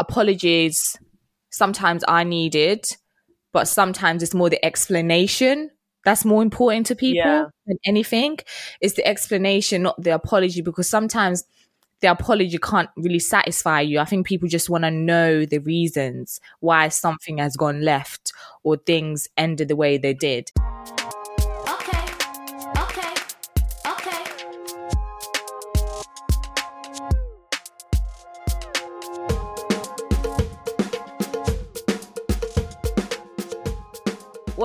apologies sometimes are needed, but sometimes it's more the explanation that's more important to people Yeah. than anything. It's the explanation, not the apology, because sometimes the apology can't really satisfy you. I think people just want to know the reasons why something has gone left or things ended the way they did.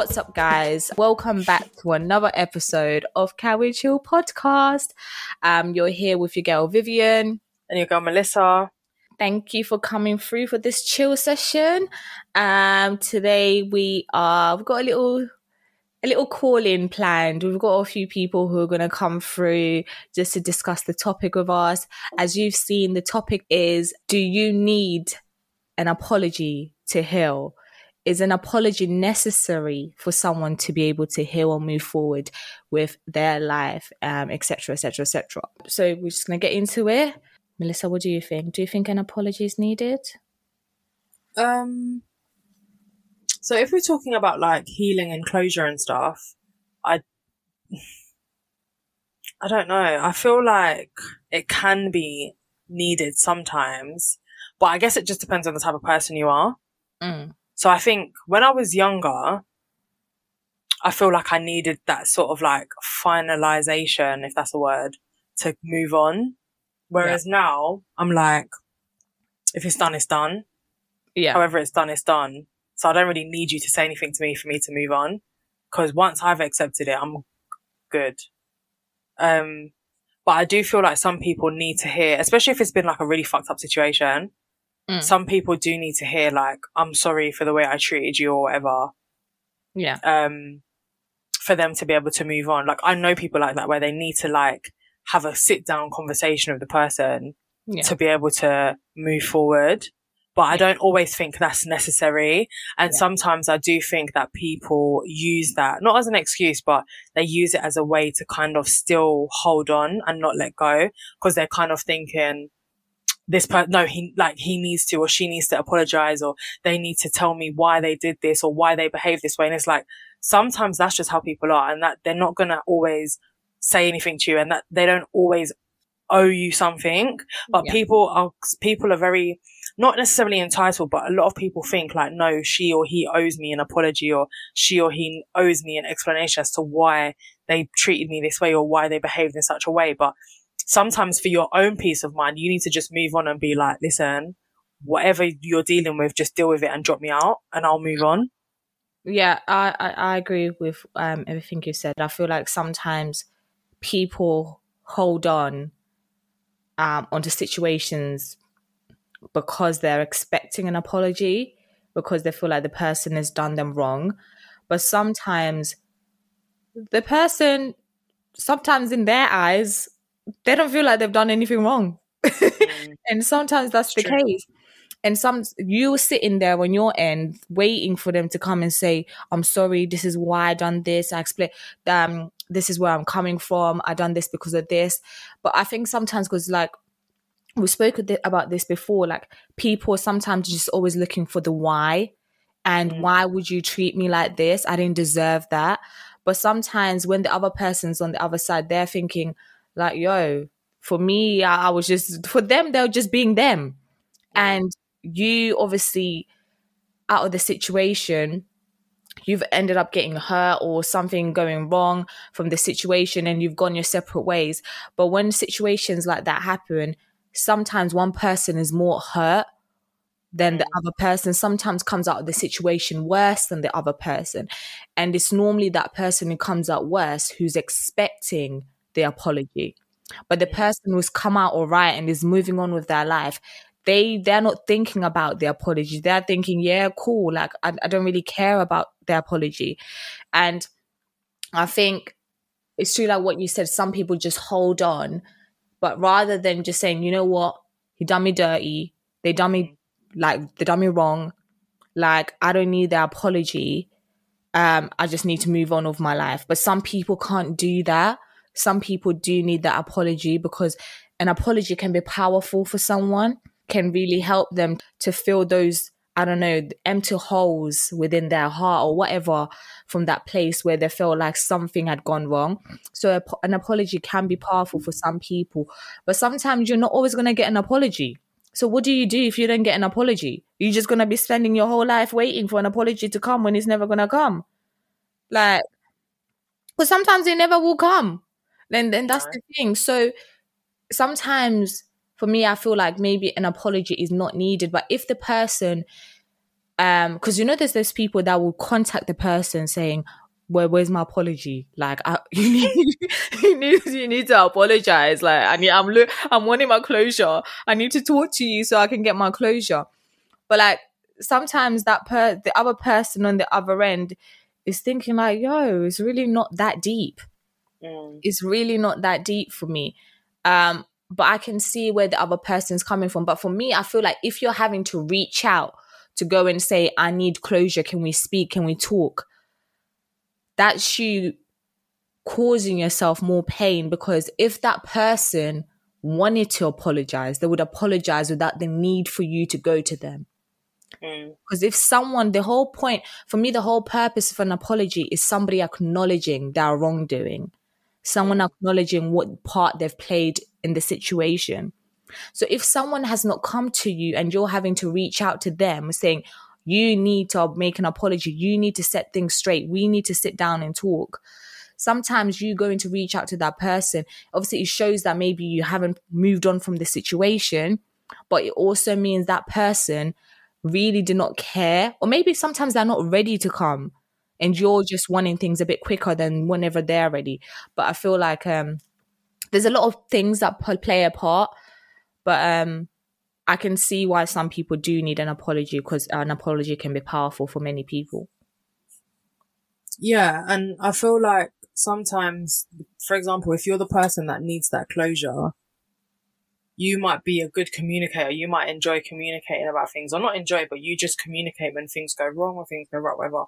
What's up, guys? Welcome back to another episode of Can We Chill podcast. Um, you're here with your girl Vivian. And your girl Melissa. Thank you for coming through for this chill session. Um, today we are we've got a little a little call in planned. We've got a few people who are going to come through just to discuss the topic with us. As you've seen, the topic is: Do you need an apology to heal? Is an apology necessary for someone to be able to heal and move forward with their life, um, etc., etc., etc.? So we're just going to get into it. Melissa, what do you think? Do you think an apology is needed? Um, so if we're talking about like healing and closure and stuff, I, I don't know. I feel like it can be needed sometimes, but I guess it just depends on the type of person you are. Mm. So I think when I was younger, I feel like I needed that sort of like finalization, if that's a word, to move on. Whereas now I'm like, if it's done, it's done. Yeah. However it's done, it's done. So I don't really need you to say anything to me for me to move on. Cause once I've accepted it, I'm good. Um, but I do feel like some people need to hear, especially if it's been like a really fucked up situation. Mm. Some people do need to hear like, I'm sorry for the way I treated you or whatever. yeah. Um, for them to be able to move on. Like I know people like that where they need to like have a sit down conversation with the person Yeah. to be able to move forward. But I don't always think that's necessary. And Yeah. sometimes I do think that people use that, not as an excuse, but they use it as a way to kind of still hold on and not let go because they're kind of thinking, this person, no, he, like, he needs to or she needs to apologize or they need to tell me why they did this or why they behaved this way. And it's like, sometimes that's just how people are and that they're not going to always say anything to you and that they don't always owe you something. But Yeah. people are, people are very, not necessarily entitled, but a lot of people think like, no, she or he owes me an apology or she or he owes me an explanation as to why they treated me this way or why they behaved in such a way. But sometimes for your own peace of mind, you need to just move on and be like, listen, whatever you're dealing with, just deal with it and drop me out and I'll move on. Yeah, I, I, I agree with um, everything you said. I feel like sometimes people hold on um, onto situations because they're expecting an apology, because they feel like the person has done them wrong. But sometimes the person, sometimes in their eyes, they don't feel like they've done anything wrong. and sometimes that's the True. case. And some you sitting there on your end, waiting for them to come and say, "I'm sorry. This is why I done this. I explain. Um, this is where I'm coming from. I done this because of this." But I think sometimes because like we spoke about this before, like people sometimes just always looking for the why, and Mm. why would you treat me like this? I didn't deserve that. But sometimes when the other person's on the other side, they're thinking like, "Yo, for me, I, I was just for them. They're just being them." and you obviously out of the situation you've ended up getting hurt or something going wrong from the situation and you've gone your separate ways but when situations like that happen sometimes one person is more hurt than the mm. other person sometimes comes out of the situation worse than the other person and it's normally that person who comes out worse who's expecting the apology. But the person who's come out all right and is moving on with their life they they're not thinking about the apology. They're thinking yeah cool like I, I don't really care about the apology. And i think it's true like what you said some people just hold on but rather than just saying you know what? He done me dirty. They done me like they done me wrong. Like i don't need their apology. Um i just need to move on with my life. But some people can't do that some people do need that apology because an apology can be powerful for someone can really help them to fill those I don't know, empty holes within their heart or whatever from that place where they felt like something had gone wrong. So an apology can be powerful for some people, but sometimes you're not always going to get an apology. So what do you do if you don't get an apology? You're just going to be spending your whole life waiting for an apology to come when it's never going to come. Like, because sometimes it never will come. Then, then that's the thing. So sometimes for me, I feel like maybe an apology is not needed. But if the person, um, because you know, there's those people that will contact the person saying, "Where, where's my apology? Like, I, you need, you need, you need to apologize. Like, I need, I'm, lo- I'm wanting my closure. I need to talk to you so I can get my closure." But like, sometimes that per, the other person on the other end is thinking like, "Yo, it's really not that deep." Mm. it's really not that deep for me. Um, but I can see where the other person's coming from. But for me, I feel like if you're having to reach out to go and say, I need closure, can we speak, can we talk? That's you causing yourself more pain because if that person wanted to apologize, they would apologize without the need for you to go to them. Mm. Because if someone, the whole point, for me, the whole purpose of an apology is somebody acknowledging their wrongdoing, someone acknowledging what part they've played in the situation. So if someone has not come to you and you're having to reach out to them saying, you need to make an apology, you need to set things straight, we need to sit down and talk. Sometimes you going to reach out to that person. Obviously, it shows that maybe you haven't moved on from the situation, but it also means that person really did not care, or maybe sometimes they're not ready to come, and you're just wanting things a bit quicker than whenever they're ready. But I feel like um, there's a lot of things that play a part, but um, I can see why some people do need an apology because an apology can be powerful for many people. Yeah, and I feel like sometimes, for example, if you're the person that needs that closure, you might be a good communicator. You might enjoy communicating about things, or not enjoy, but you just communicate when things go wrong or things go right, whatever.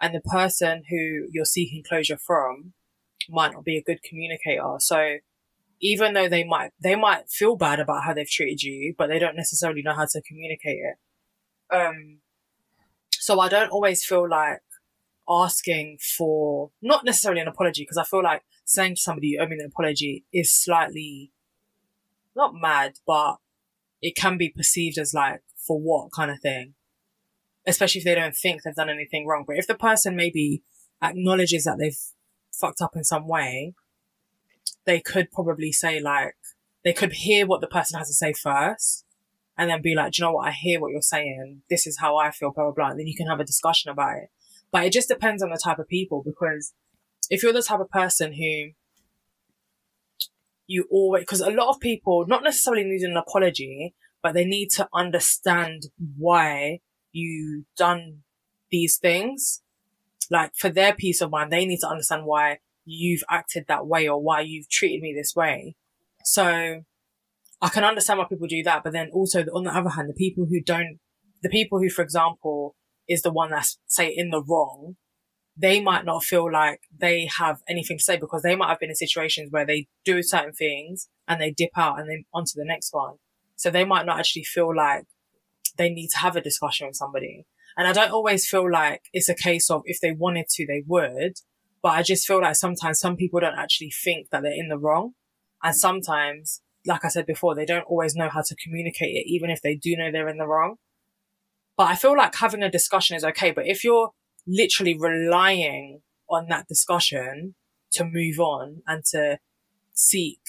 And the person who you're seeking closure from might not be a good communicator. So even though they might, they might feel bad about how they've treated you, but they don't necessarily know how to communicate it. Um, so I don't always feel like asking for not necessarily an apology because I feel like saying to somebody you owe me an apology is slightly not mad, but it can be perceived as like for what kind of thing, especially if they don't think they've done anything wrong. But if the person maybe acknowledges that they've fucked up in some way, they could probably say like they could hear what the person has to say first. And then be like, do you know what? I hear what you're saying. This is how I feel, blah, blah, blah. And then you can have a discussion about it. But it just depends on the type of people because if you're the type of person who you always, because a lot of people, not necessarily need an apology, but they need to understand why you done these things. Like for their peace of mind, they need to understand why you've acted that way or why you've treated me this way. So I can understand why people do that. But then also on the other hand, the people who don't, the people who, for example, is the one that's say in the wrong, they might not feel like they have anything to say because they might have been in situations where they do certain things and they dip out and then onto the next one. So they might not actually feel like they need to have a discussion with somebody. And I don't always feel like it's a case of if they wanted to, they would. But I just feel like sometimes some people don't actually think that they're in the wrong. And sometimes, like I said before, they don't always know how to communicate it, even if they do know they're in the wrong. But I feel like having a discussion is okay. But if you're literally relying on that discussion to move on and to seek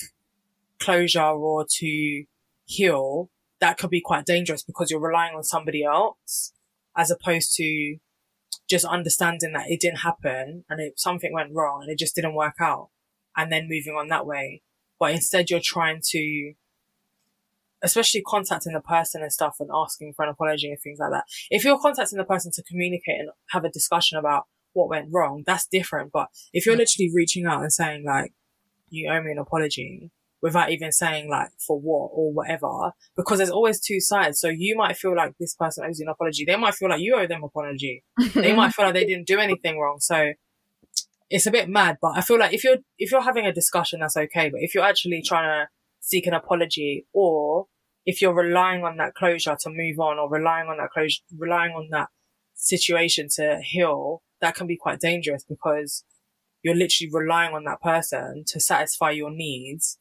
closure or to heal, that could be quite dangerous because you're relying on somebody else as opposed to just understanding that it didn't happen and if something went wrong and it just didn't work out and then moving on that way. But instead you're trying to especially contacting the person and stuff and asking for an apology and things like that. If you're contacting the person to communicate and have a discussion about what went wrong, that's different. But if you're literally reaching out and saying like, you owe me an apology without even saying like for what or whatever, because there's always two sides. So you might feel like this person owes you an apology. They might feel like you owe them apology. they might feel like they didn't do anything wrong. So it's a bit mad, but I feel like if you're, if you're having a discussion, that's okay. But if you're actually trying to seek an apology or if you're relying on that closure to move on or relying on that closure, relying on that situation to heal, that can be quite dangerous because you're literally relying on that person to satisfy your needs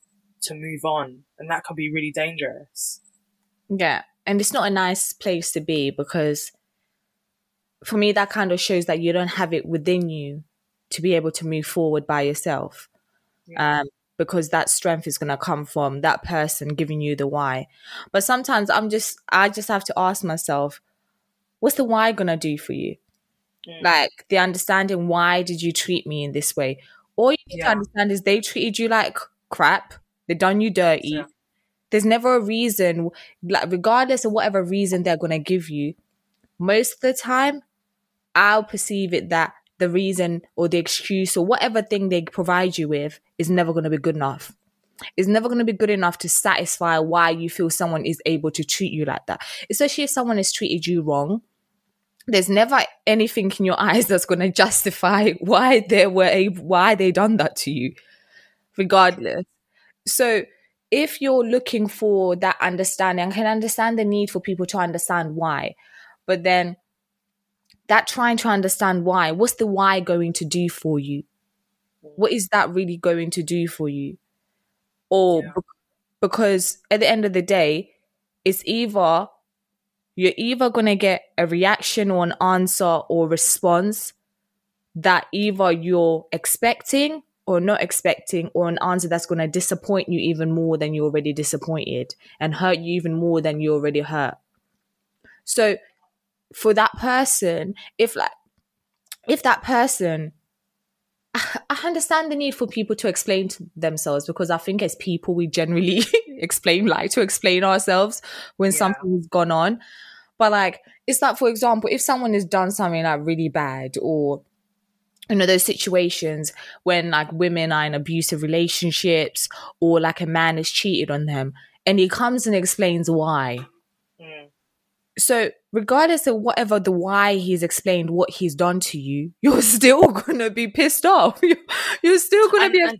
to move on. And that can be really dangerous. Yeah. And it's not a nice place to be because for me, that kind of shows that you don't have it within you to be able to move forward by yourself. Yeah. Um, because that strength is going to come from that person giving you the why. But sometimes I'm just, I just have to ask myself, what's the why going to do for you? Mm. Like the understanding why did you treat me in this way? All you need to understand is they treated you like crap. They done you dirty. Yeah. There's never a reason, like regardless of whatever reason they're gonna give you. Most of the time, I'll perceive it that the reason or the excuse or whatever thing they provide you with is never gonna be good enough. It's never gonna be good enough to satisfy why you feel someone is able to treat you like that. Especially if someone has treated you wrong there's never anything in your eyes that's going to justify why they were able, why they done that to you regardless so if you're looking for that understanding i can understand the need for people to understand why but then that trying to understand why what's the why going to do for you what is that really going to do for you or Yeah. bec- because at the end of the day it's either you're either going to get a reaction or an answer or response that either you're expecting or not expecting or an answer that's going to disappoint you even more than you're already disappointed and hurt you even more than you already hurt so for that person if like if that person I understand the need for people to explain to themselves because I think as people we generally explain like to explain ourselves when Yeah. something's gone on. But like it's like for example, if someone has done something like really bad or you know those situations when like women are in abusive relationships or like a man has cheated on them and he comes and explains why Mm. so regardless of whatever the why he's explained what he's done to you you're still gonna be pissed off you're, still gonna And, be and,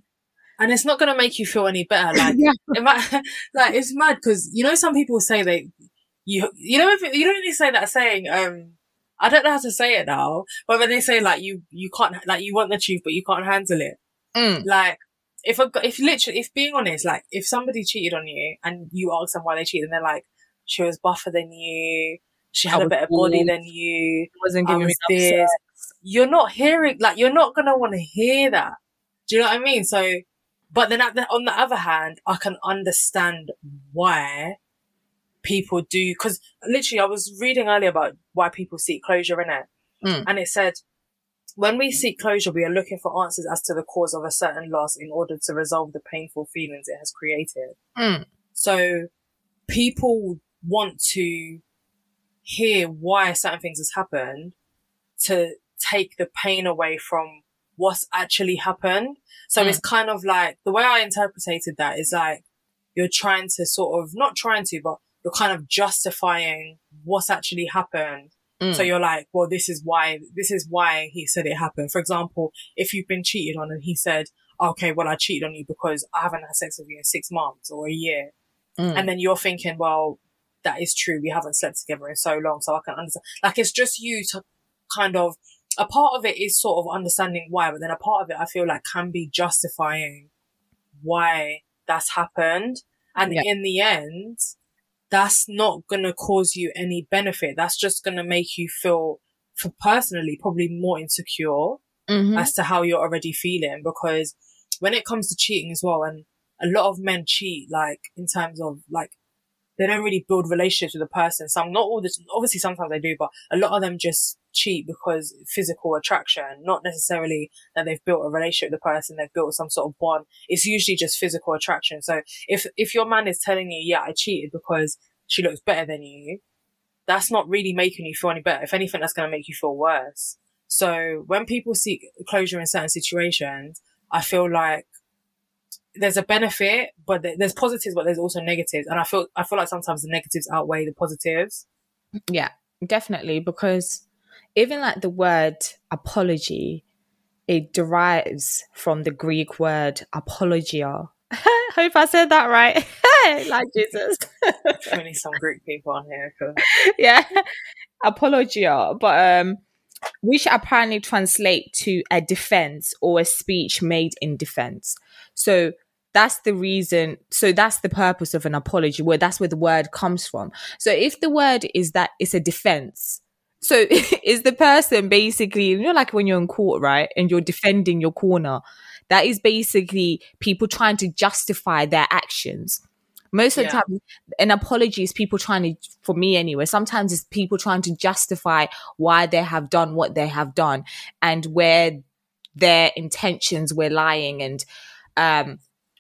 and it's not to make you feel any better. Like, yeah. might, like it's mad because you know some people say they you you know if you don't really say that saying um I don't know how to say it now but when they say like you you can't like you want the truth but you can't handle it Mm, like if a, if literally if being honest like if somebody cheated on you and you ask them why they cheated and they're like she was buffer than you she had a better body than you wasn't giving me was this. sex. You're not hearing, like, you're not gonna want to hear that. Do you know what I mean? So, but then at the, on the other hand, I can understand why people do, cause literally I was reading earlier about why people seek closure in it. Mm. And it said, when we seek closure, we are looking for answers as to the cause of a certain loss in order to resolve the painful feelings it has created. Mm, So people want to hear why certain things has happened to take the pain away from what's actually happened. So Mm. it's kind of like the way I interpreted that is like you're trying to sort of not trying to, but you're kind of justifying what's actually happened. mm, So you're like, well, this is why, this is why he said it happened. For example, if you've been cheated on and he said, okay, well, I cheated on you because I haven't had sex with you in six months or a year. mm. And then you're thinking, well, that is true. We haven't slept together in so long. So I can understand. Like it's just you to kind of, a part of it is sort of understanding why, but then a part of it I feel like can be justifying why that's happened. And Yeah. in the end, that's not going to cause you any benefit. That's just going to make you feel, for personally, probably more insecure Mhm. as to how you're already feeling because when it comes to cheating as well and a lot of men cheat like in terms of like they don't really build relationships with a person. Some not all this obviously sometimes they do but a lot of them just cheat because physical attraction not necessarily that they've built a relationship with the person they've built some sort of bond. It's usually just physical attraction. So if if your man is telling you yeah i cheated because she looks better than you that's not really making you feel any better. If anything that's going to make you feel worse. So when people seek closure in certain situations, I feel like there's a benefit, but there's positives, but there's also negatives. And I feel, I feel like sometimes the negatives outweigh the positives. Yeah, definitely. Because even like the word apology, it derives from the Greek word apologia, Hope I said that right. like Jesus. We need some Greek people on here. yeah. Apologia. But um which apparently translate to a defense or a speech made in defense. So that's the reason so that's the purpose of an apology where that's where the word comes from so if the word is that it's a defense so is the person basically you know like when you're in court right and you're defending your corner that is basically people trying to justify their actions most of the Yeah. time an apology is people trying to for me anyway sometimes it's people trying to justify why they have done what they have done and where their intentions were lying and um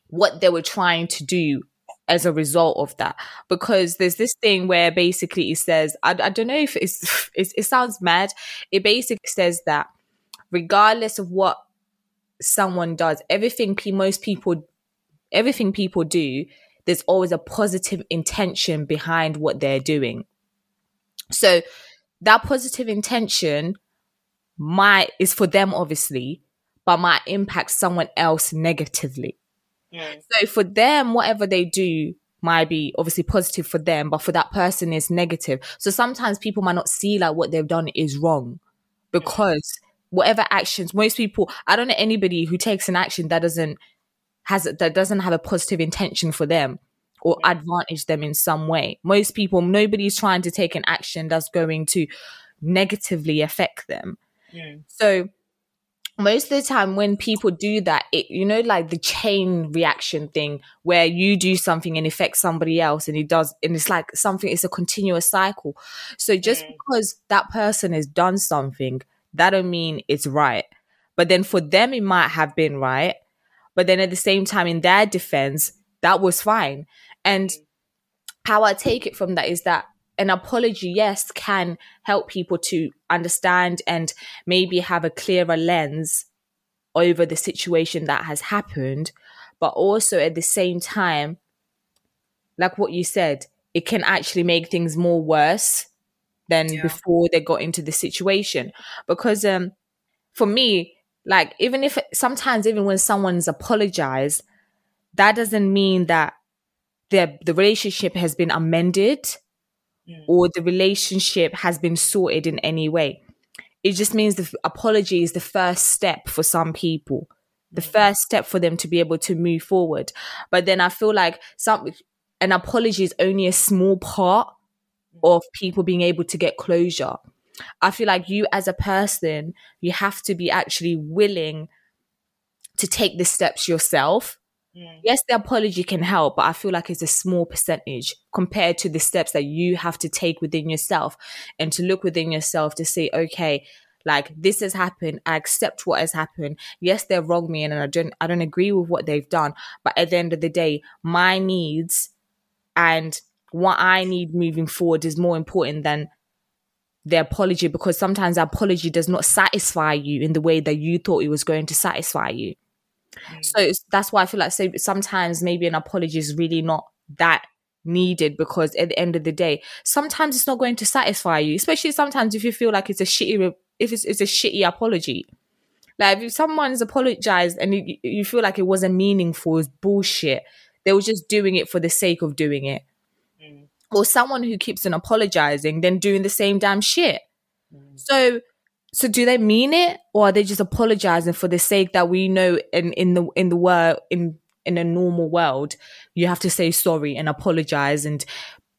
what they were trying to do as a result of that. Because there's this thing where basically it says i, I don't know if it's, it's it sounds mad. It basically says that regardless of what someone does everything most people everything people do there's always a positive intention behind what they're doing. So that positive intention might is for them obviously but might impact someone else negatively Mm. so for them, whatever they do might be obviously positive for them, but for that person is negative. So sometimes people might not see like what they've done is wrong because whatever actions, most people, I don't know anybody who takes an action that doesn't has that doesn't have a positive intention for them or advantage them in some way. Most people, nobody's trying to take an action that's going to negatively affect them. So most of the time when people do that, it you know, like the chain reaction thing where you do something and affects somebody else and it does and it's like something it's a continuous cycle. So just Mm. because that person has done something, that don't mean it's right. But then for them it might have been right. But then at the same time, in their defense, that was fine. And how I take it from that is that an apology, yes, can help people to understand and maybe have a clearer lens over the situation that has happened. But also at the same time, like what you said, it can actually make things more worse than Yeah. before they got into the situation. Because um for me, like even if sometimes even when someone's apologized, that doesn't mean that the the relationship has been amended Mm. or the relationship has been sorted in any way. It just means the f- apology is the first step for some people, the Mm. first step for them to be able to move forward. But then I feel like some an apology is only a small part of people being able to get closure. I feel like you as a person, you have to be actually willing to take the steps yourself Mm. yes, the apology can help, but I feel like it's a small percentage compared to the steps that you have to take within yourself and to look within yourself to say, okay, like this has happened. I accept what has happened. Yes, they wronged me and I don't I don't agree with what they've done. But at the end of the day, my needs and what I need moving forward is more important than the apology because sometimes the apology does not satisfy you in the way that you thought it was going to satisfy you. So it's, that's why I feel like so sometimes maybe an apology is really not that needed because at the end of the day, sometimes it's not going to satisfy you. Especially sometimes if you feel like it's a shitty, if it's, it's a shitty apology. Like if someone's apologized and you, you feel like it wasn't meaningful, it's bullshit. They were just doing it for the sake of doing it. Mm. Or someone who keeps on apologizing, then doing the same damn shit. Mm. So, so do they mean it, or are they just apologizing for the sake that we know in in the in the world in in a normal world, you have to say sorry and apologize and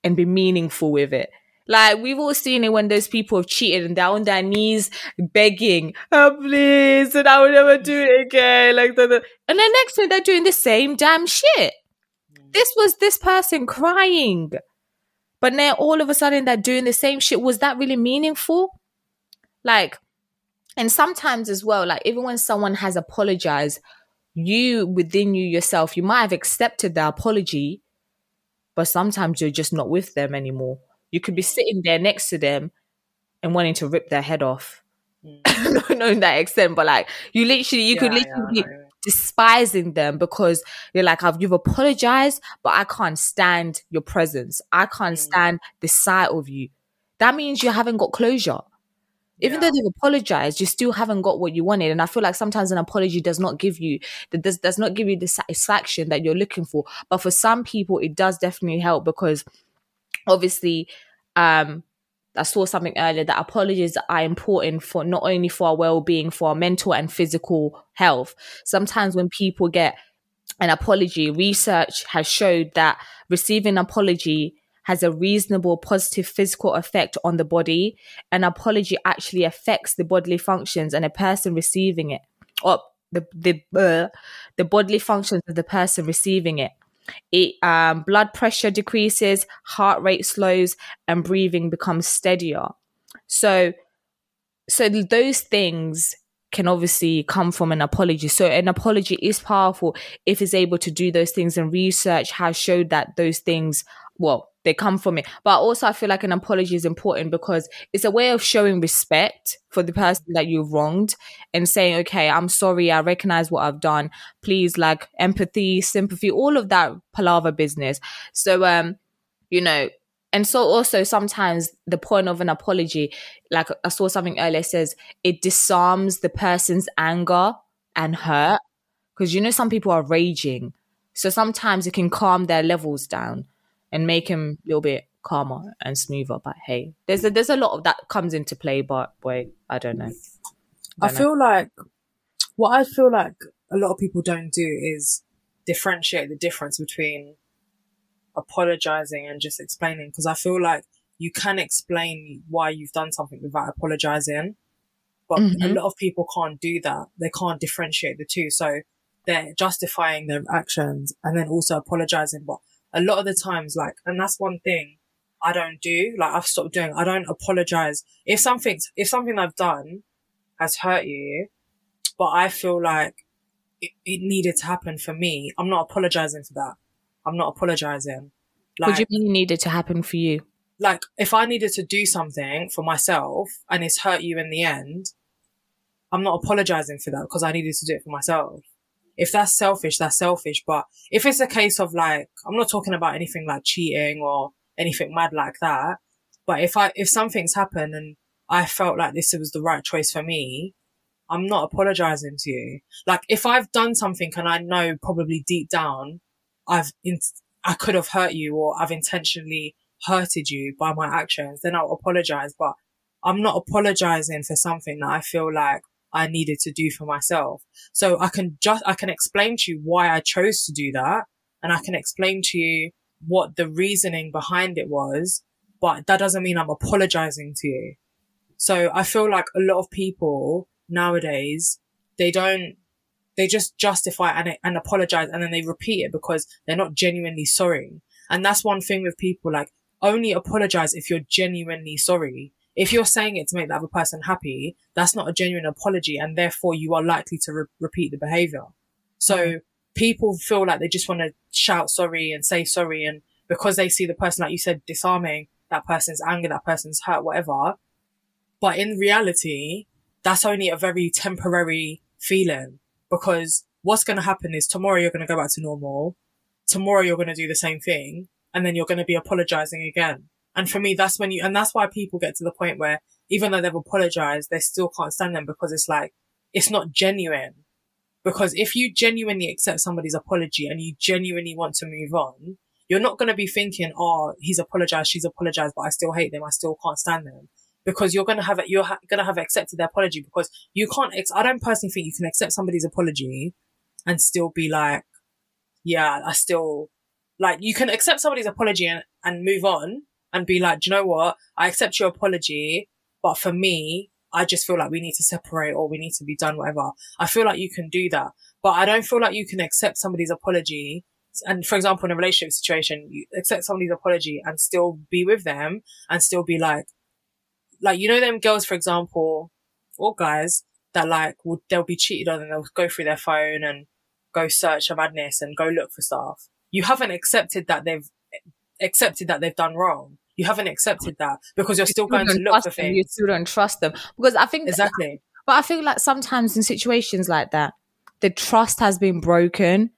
and be meaningful with it. Like we've all seen it when those people have cheated and they're on their knees begging, "Oh please, and I will never do it again." Like the, the- and then next thing they're doing the same damn shit. This was this person crying, but now all of a sudden they're doing the same shit. Was that really meaningful? Like, and sometimes as well, like even when someone has apologized, you within you yourself, you might have accepted the apology, but sometimes you're just not with them anymore. You could be sitting there next to them and wanting to rip their head off. Mm. not knowing that extent, but like you literally, you could literally yeah, be know. despising them because you're like, I've you've apologized, but I can't stand your presence. I can't Mm. stand the sight of you. That means you haven't got closure. Even Yeah. though they've apologized, you still haven't got what you wanted. And I feel like sometimes an apology does not give you that does does not give you the satisfaction that you're looking for. But for some people, it does definitely help because obviously, um, I saw something earlier that apologies are important for not only for our well-being, for our mental and physical health. Sometimes when people get an apology, research has showed that receiving an apology has a reasonable positive physical effect on the body. An apology actually affects the bodily functions and a person receiving it, or the the uh, the bodily functions of the person receiving it. It um, blood pressure decreases, heart rate slows, and breathing becomes steadier. So, so those things can obviously come from an apology. So an apology is powerful if it's able to do those things and research has showed that those things, well, they come from it. But also I feel like an apology is important because it's a way of showing respect for the person that you've wronged and saying, okay, I'm sorry, I recognize what I've done. Please like empathy, sympathy, all of that palaver business. So um, you know, and so also sometimes the point of an apology, like I saw something earlier says it disarms the person's anger and hurt. Because you know some people are raging. So sometimes it can calm their levels down and make him a little bit calmer and smoother. But hey, there's a there's a lot of that comes into play, but boy, I don't know. I Don't know. feel like what I feel like a lot of people don't do is differentiate the difference between apologizing and just explaining. Because I feel like you can explain why you've done something without apologizing, but a Mhm. lot of people can't do that. They can't differentiate the two. So they're justifying their actions and then also apologizing. But a lot of the times, like, and that's one thing I don't do. Like, I've stopped doing. I don't apologize if something's if something I've done has hurt you, but I feel like it, it needed to happen for me. I'm not apologizing for that. I'm not apologizing. what Like, do you mean it needed to happen for you? like if I needed to do something for myself and it's hurt you in the end, I'm not apologizing for that because I needed to do it for myself. If that's selfish, that's selfish. But if it's a case of like, I'm not talking about anything like cheating or anything mad like that. But if I, if something's happened and I felt like this was the right choice for me, I'm not apologizing to you. Like if I've done something and I know probably deep down I've, in, I could have hurt you or I've intentionally hurted you by my actions, then I'll apologize. But I'm not apologizing for something that I feel like I needed to do for myself. So I can just, I can explain to you why I chose to do that. And I can explain to you what the reasoning behind it was, but that doesn't mean I'm apologizing to you. So I feel like a lot of people nowadays, they don't, they just justify and, and apologize and then they repeat it because they're not genuinely sorry. And that's one thing with people, like only apologize if you're genuinely sorry. If you're saying it to make the other person happy, that's not a genuine apology and therefore you are likely to re- repeat the behavior. So mm-hmm. people feel like they just want to shout sorry and say sorry. And because they see the person, like you said, disarming that person's anger, that person's hurt, whatever. But in reality, that's only a very temporary feeling because what's going to happen is tomorrow you're going to go back to normal. Tomorrow you're going to do the same thing and then you're going to be apologizing again. And for me, that's when you, and that's why people get to the point where even though they've apologized, they still can't stand them because it's like, it's not genuine. Because if you genuinely accept somebody's apology and you genuinely want to move on, you're not going to be thinking, oh, he's apologized, she's apologized, but I still hate them. I still can't stand them. Because you're going to have you're ha- going to have accepted their apology because you can't, ex- I don't personally think you can accept somebody's apology and still be like, yeah, I still, like, you can accept somebody's apology and, and move on and be like, do you know what? I accept your apology, but for me, I just feel like we need to separate or we need to be done, whatever. I feel like you can do that, but I don't feel like you can accept somebody's apology. And for example, in a relationship situation, you accept somebody's apology and still be with them and still be like, like, you know, them girls, for example, or guys that like would, they'll be cheated on and they'll go through their phone and go search for madness and go look for stuff. You haven't accepted that they've eh, accepted that they've done wrong. You haven't accepted that because you're still You going to look for them, You still don't trust them because I think Exactly. But I feel like sometimes in situations like that, the trust has been broken.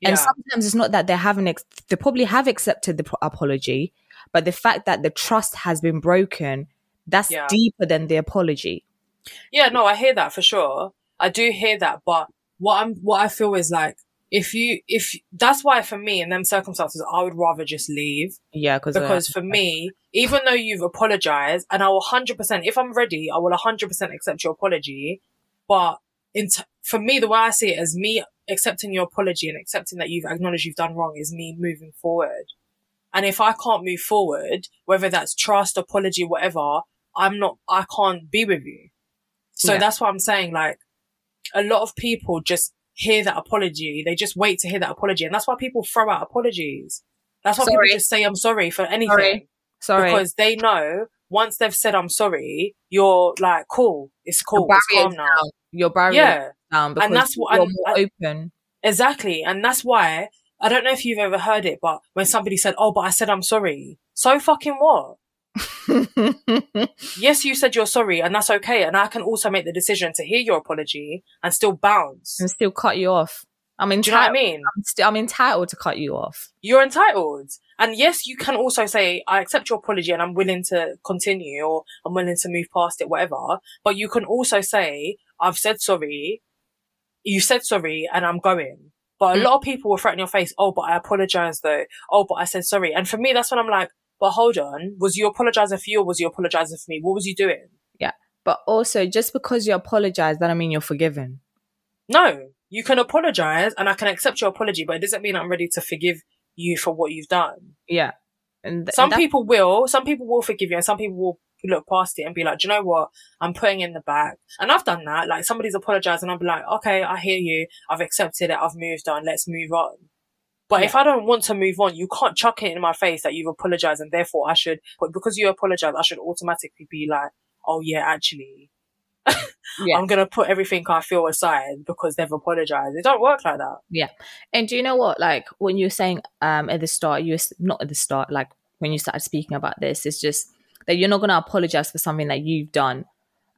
Yeah. And sometimes it's not that they haven't, ex- they probably have accepted the pro- apology, but the fact that the trust has been broken, That's Yeah. deeper than the apology. Yeah, no, I hear that for sure. I do hear that, but what I'm, what I feel is like, if you, if that's why for me in them circumstances, I would rather just leave Yeah, because uh, because for me, even though you've apologized and I will 100%, if I'm ready, I will 100% accept your apology. But in t- for me, the way I see it is me accepting your apology and accepting that you've acknowledged you've done wrong is me moving forward. And if I can't move forward, whether that's trust, apology, whatever, I'm not, I can't be with you. So Yeah. that's what I'm saying. Like a lot of people just hear that apology. They just wait to hear that apology. And that's why people throw out apologies. That's why Sorry. people just say, I'm sorry for anything Sorry. Sorry. because they know once they've said I'm sorry, you're like, cool, it's cool, Your it's calm now. down. Your barrier Yeah, down because that's what- you're and- more open. exactly. And that's why I don't know if you've ever heard it, but when somebody said, oh, but I said I'm sorry. So fucking what? Yes, you said you're sorry and that's okay. And I can also make the decision to hear your apology and still bounce. and still cut you off. I'm Do you know what I entitled. mean? I'm, sti- I'm entitled to cut you off. You're entitled. And yes, you can also say, I accept your apology and I'm willing to continue or I'm willing to move past it, whatever. But you can also say, I've said sorry. You said sorry and I'm going. But a Mm. lot of people will threaten your face. Oh, but I apologize though. Oh, but I said sorry. And for me, that's when I'm like, but hold on. Was you apologizing for you or was you apologizing for me? What was you doing? Yeah. But also, just because you apologize, that don't mean you're forgiven. No, you can apologize and I can accept your apology, but it doesn't mean I'm ready to forgive you for what you've done. Yeah. And th- some that- people will, some people will forgive you and some people will look past it and be like, do you know what? I'm putting in the back. And I've done that. Like somebody's apologized and I'll be like, okay, I hear you. I've accepted it. I've moved on. Let's move on. But if I don't want to move on, you can't chuck it in my face that you've apologized and therefore I should, but because you apologize, I should automatically be like, oh yeah, actually, Yeah. I'm going to put everything I feel aside because they've apologized. It don't work like that. Yeah. And do you know what? Like when you're saying um at the start, you was not at the start, like when you started speaking about this, it's just that you're not gonna apologize for something that you've done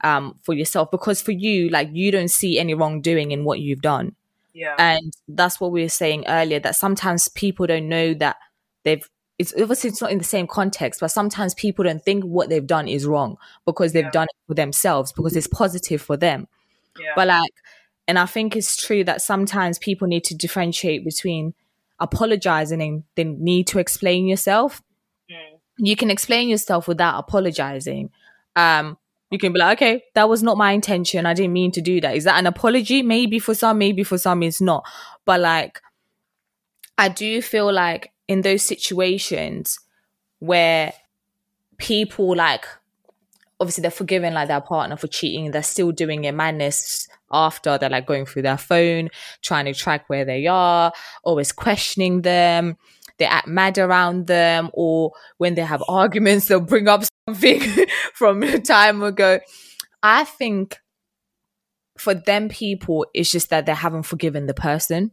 um for yourself because for you, like you don't see any wrongdoing in what you've done. Yeah. And that's what we were saying earlier, that sometimes people don't know that they've it's obviously it's not in the same context, but sometimes people don't think what they've done is wrong because they've Yeah. done it for themselves because it's positive for them. yeah. But like, and I think it's true that sometimes people need to differentiate between apologizing and the need to explain yourself. Mm. You can explain yourself without apologizing. Um, you can be like, okay, that was not my intention. I didn't mean to do that. Is that an apology? Maybe for some, maybe for some, it's not. But like, I do feel like in those situations where people like obviously they're forgiving like their partner for cheating they're still doing it madness after they're like going through their phone trying to track where they are always questioning them they act mad around them or when they have arguments they'll bring up something from a time ago i think for them people it's just that they haven't forgiven the person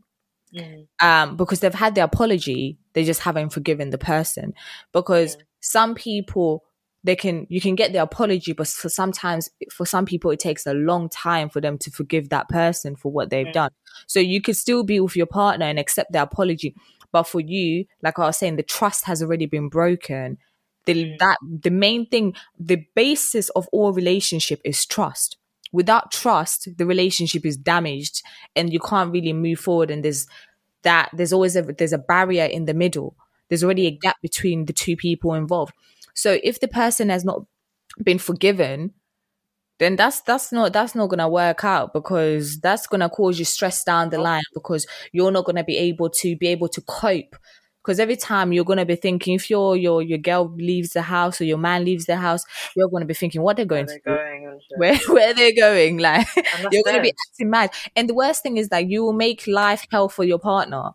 Mm. um, because they've had the apology, they just haven't forgiven the person. Because Yeah. some people, they can you can get the apology, but for sometimes for some people it takes a long time for them to forgive that person for what they've Mm. done. So you could still be with your partner and accept the apology, but for you, like I was saying, the trust has already been broken. The Mm. that the main thing, the basis of all relationship is trust without trust the relationship is damaged and you can't really move forward and there's that there's always a there's a barrier in the middle there's already a gap between the two people involved so if the person has not been forgiven then that's that's not that's not gonna work out because that's gonna cause you stress down the line because you're not gonna be able to be able to cope. Because every time you're gonna be thinking if your your your girl leaves the house or your man leaves the house you're gonna be thinking what they're Where going they're to do? going where where they're going like you're going to be acting mad. And the worst thing is that you will make life hell for your partner.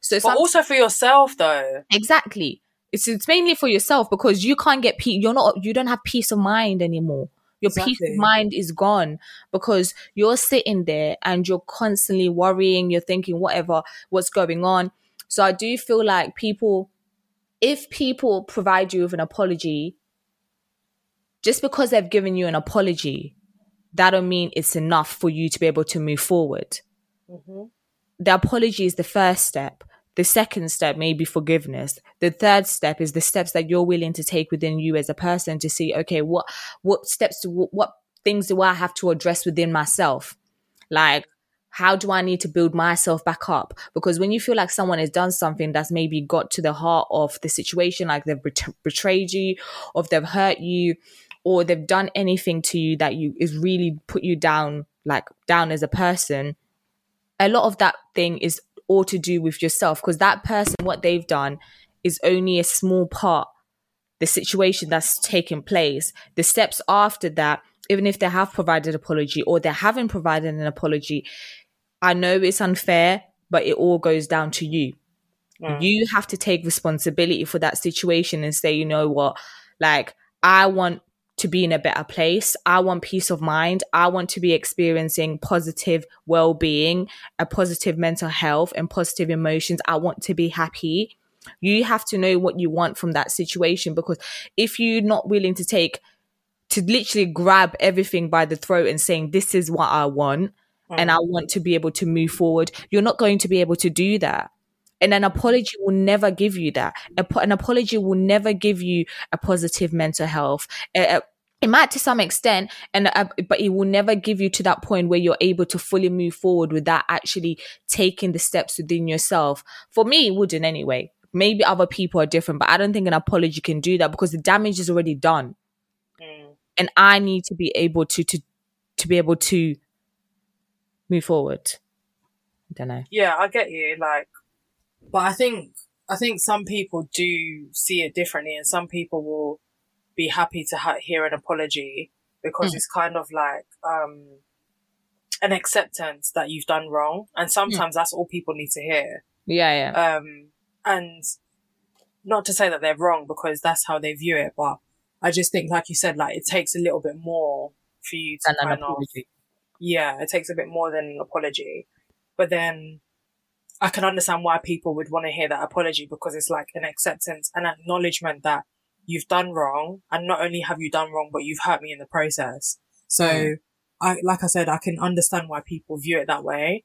So But also for yourself though. exactly. It's, it's mainly for yourself because you can't get peace you're not you don't have peace of mind anymore your peace of mind is gone because you're sitting there and you're constantly worrying you're thinking whatever what's going on? So i do feel like people if people provide you with an apology just because they've given you an apology that don't mean it's enough for you to be able to move forward. Mhm. the apology is the first step The second step may be forgiveness. The third step is the steps that you're willing to take within you as a person to see, okay, what what steps do what things do I have to address within myself? Like how do I need to build myself back up? Because when you feel like someone has done something that's maybe got to the heart of the situation, like they've bet- betrayed you, or they've hurt you, or they've done anything to you that you is really put you down, like down as a person, a lot of that thing is all to do with yourself. Because that person, what they've done, is only a small part. The situation that's taken place, the steps after that, even if they have provided apology or they haven't provided an apology, I know it's unfair, but it all goes down to you. Mm. You have to take responsibility for that situation and say, you know what, like, I want to be in a better place. I want peace of mind. I want to be experiencing positive well being, a positive mental health, and positive emotions. I want to be happy. You have to know what you want from that situation because if you're not willing to take, to literally grab everything by the throat and saying, This is what I want, and mm. I want to be able to move forward. You're not going to be able to do that. And an apology will never give you that. An apology will never give you a positive mental health. A- a- it might to some extent, and uh, but it will never give you to that point where you're able to fully move forward without actually taking the steps within yourself. For me, it wouldn't anyway. Maybe other people are different, but I don't think an apology can do that because the damage is already done, Mm. and I need to be able to to to be able to move forward. I don't know. Yeah, I get you. Like, but I think I think some people do see it differently, and some people will be happy to ha- hear an apology because Mm. it's kind of like um an acceptance that you've done wrong, and sometimes that's all people need to hear. Yeah, yeah. Um, and not to say that they're wrong because that's how they view it, but I just think, like you said, like it takes a little bit more for you to and kind of yeah, it takes a bit more than an apology. But then I can understand why people would want to hear that apology because it's like an acceptance, an acknowledgement that you've done wrong. And not only have you done wrong, but you've hurt me in the process. So Mm. I, like I said, I can understand why people view it that way.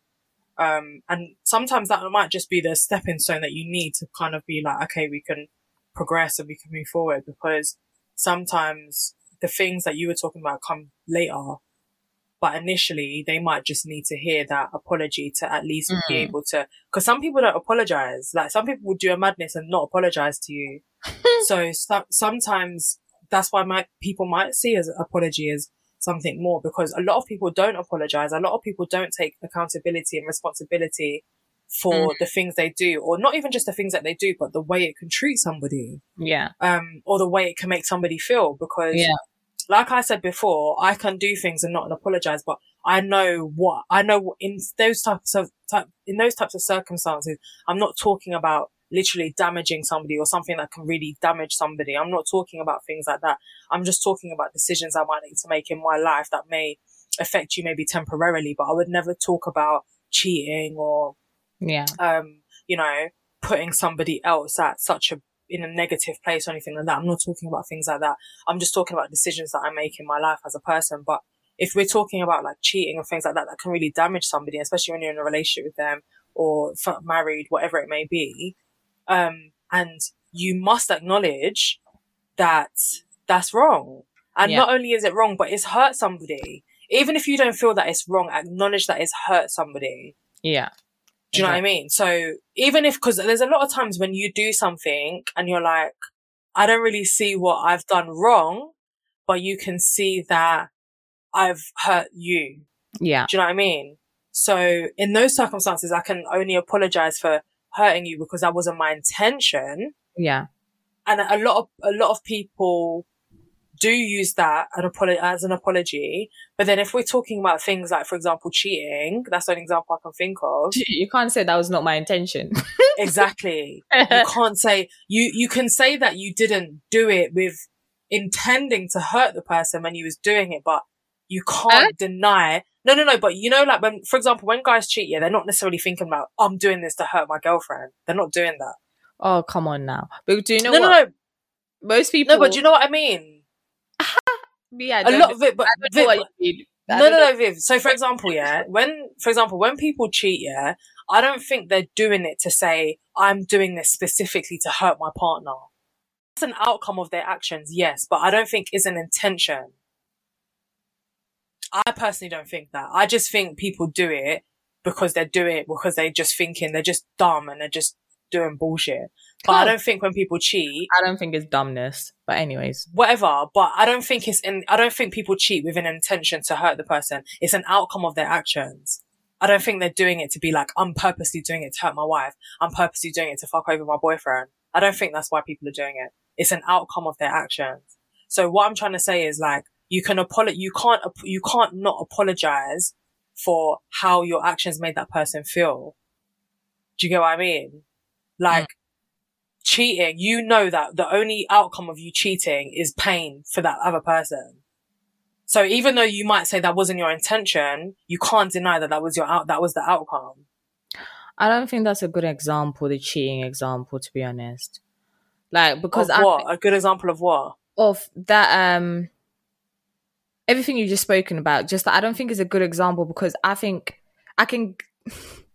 Um, and sometimes that might just be the stepping stone that you need to kind of be like, okay, we can progress and we can move forward because sometimes the things that you were talking about come later but initially they might just need to hear that apology to at least be Mm. able to because some people don't apologize like some people will do a madness and not apologize to you so, so sometimes that's why my people might see as apology as something more because a lot of people don't apologize a lot of people don't take accountability and responsibility for Mm. the things they do or not even just the things that they do but the way it can treat somebody Yeah. um, or the way it can make somebody feel because Yeah. Like I said before, I can do things and not apologize, but I know what I know in those types of type, in those types of circumstances. I'm not talking about literally damaging somebody or something that can really damage somebody. I'm not talking about things like that. I'm just talking about decisions I might need to make in my life that may affect you maybe temporarily, but I would never talk about cheating or Yeah. um, you know, putting somebody else at such a in a negative place or anything like that. I'm not talking about things like that. I'm just talking about decisions that I make in my life as a person. But if we're talking about like cheating and things like that, that can really damage somebody, especially when you're in a relationship with them or married, whatever it may be. Um, and you must acknowledge that that's wrong. And Yeah. not only is it wrong, but it's hurt somebody. Even if you don't feel that it's wrong, acknowledge that it's hurt somebody. Yeah. Do you know what I mean? So even if, cause there's a lot of times when you do something and you're like, I don't really see what I've done wrong, but you can see that I've hurt you. Yeah. Do you know what I mean? So in those circumstances, I can only apologize for hurting you because that wasn't my intention. Yeah. And a lot of, a lot of people do use that as an apology. But then if we're talking about things like, for example, cheating, that's an example I can think of. You can't say that was not my intention. Exactly. you can't say you you can say that you didn't do it with intending to hurt the person when you was doing it, but you can't Huh? deny. No, no, no. But you know, like when, for example, when guys cheat, yeah, they're not necessarily thinking about I'm doing this to hurt my girlfriend. They're not doing that. oh, come on now. But do you know No, what? no, no, Most people. no. But do you know what I mean? Yeah, A lot of it, but I don't know Viv- what you mean. No, no, no, Viv. So, for example, yeah, when, for example, when people cheat, yeah, I don't think they're doing it to say, I'm doing this specifically to hurt my partner. It's an outcome of their actions, yes, but I don't think it's an intention. I personally don't think that. I just think people do it because they're doing it because they're just thinking they're just dumb and they're just doing bullshit. But I don't think when people cheat, I don't think it's dumbness. But anyways. whatever, but I don't think it's in, I don't think people cheat with an intention to hurt the person. It's an outcome of their actions. I don't think they're doing it to be like, I'm purposely doing it to hurt my wife. I'm purposely doing it to fuck over my boyfriend. I don't think that's why people are doing it. It's an outcome of their actions. So what I'm trying to say is like, you can apologize. You can't. You can't not apologize for how your actions made that person feel. Do you get what I mean? Like, cheating, you know that the only outcome of you cheating is pain for that other person. So even though you might say that wasn't your intention, you can't deny that that was your out, that was the outcome. I don't think that's a good example, the cheating example, to be honest. Like because of what? A good example of what? of that um everything you've just spoken about, just I don't think is a good example because I think I can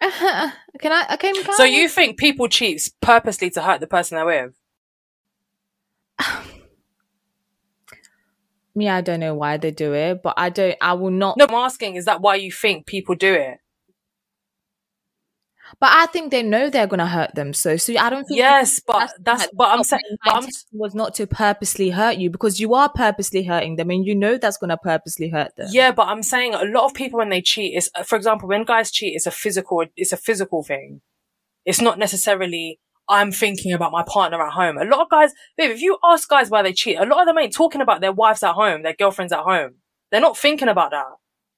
can I I can, can So I- you think people cheat purposely to hurt the person they're with? yeah, I don't know why they do it, but I don't I will not No, I'm asking, is that why you think people do it? But I think they know they're gonna hurt them. So so I don't think Yes, but that's, but I'm saying, but I'm, was not to purposely hurt you because you are purposely hurting them and you know that's gonna purposely hurt them. yeah, but I'm saying a lot of people when they cheat is, uh, for example, when guys cheat, it's a physical, it's a physical thing. It's not necessarily, I'm thinking about my partner at home. A lot of guys, babe, if you ask guys why they cheat, a lot of them ain't talking about their wives at home, their girlfriends at home. They're not thinking about that.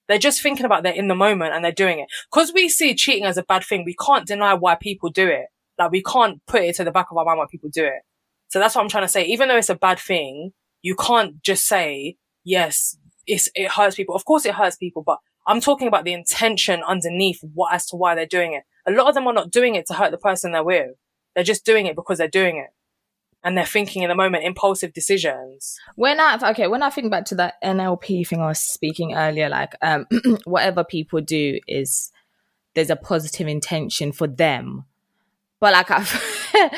They're just thinking about they're in the moment and they're doing it. Cause we see cheating as a bad thing. We can't deny why people do it. Like we can't put it to the back of our mind why people do it. So that's what I'm trying to say. Even though it's a bad thing, you can't just say, yes, it's, it hurts people. Of course it hurts people, but I'm talking about the intention underneath what, as to why they're doing it. A lot of them are not doing it to hurt the person they're with. They're just doing it because they're doing it. And they're thinking in the moment, impulsive decisions. When I okay, when I think back to that NLP thing I was speaking earlier, like um whatever people do is there's a positive intention for them. But like I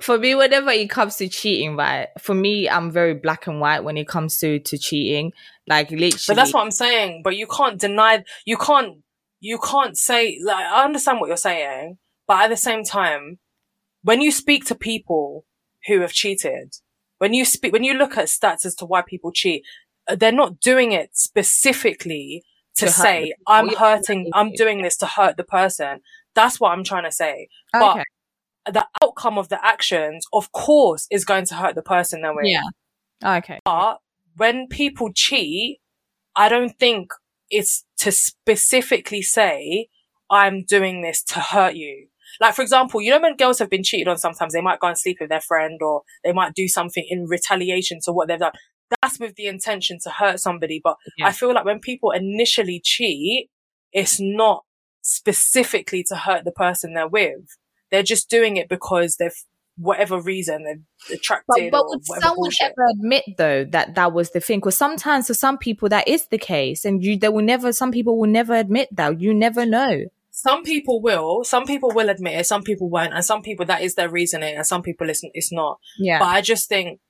for me, whenever it comes to cheating, right? For me, I'm very black and white when it comes to to cheating. Like literally But that's what I'm saying. But you can't deny, you can't, you can't say, like, I understand what you're saying, but at the same time, when you speak to people who have cheated, when you speak, when you look at stats as to why people cheat, uh, they're not doing it specifically to, To say. I'm hurting, I'm doing this to hurt the person. That's what I'm trying to say. okay. But the outcome of the actions, of course, is going to hurt the person they're with. Yeah. Okay. But when people cheat, I don't think it's to specifically say, I'm doing this to hurt you. Like, for example, you know, when girls have been cheated on, sometimes they might go and sleep with their friend or they might do something in retaliation to what they've done. That's with the intention to hurt somebody. But Yeah. I feel like when people initially cheat, it's not specifically to hurt the person they're with. They're just doing it because they've, whatever reason, they're attracted But, but would someone bullshit. ever admit though that that was the thing? Because sometimes for some people that is the case, and you they will never. Some people will never admit that. You never know. Some people will, some people will admit it, some people won't, and some people that is their reasoning, and some people it's, it's not. Yeah. But I just think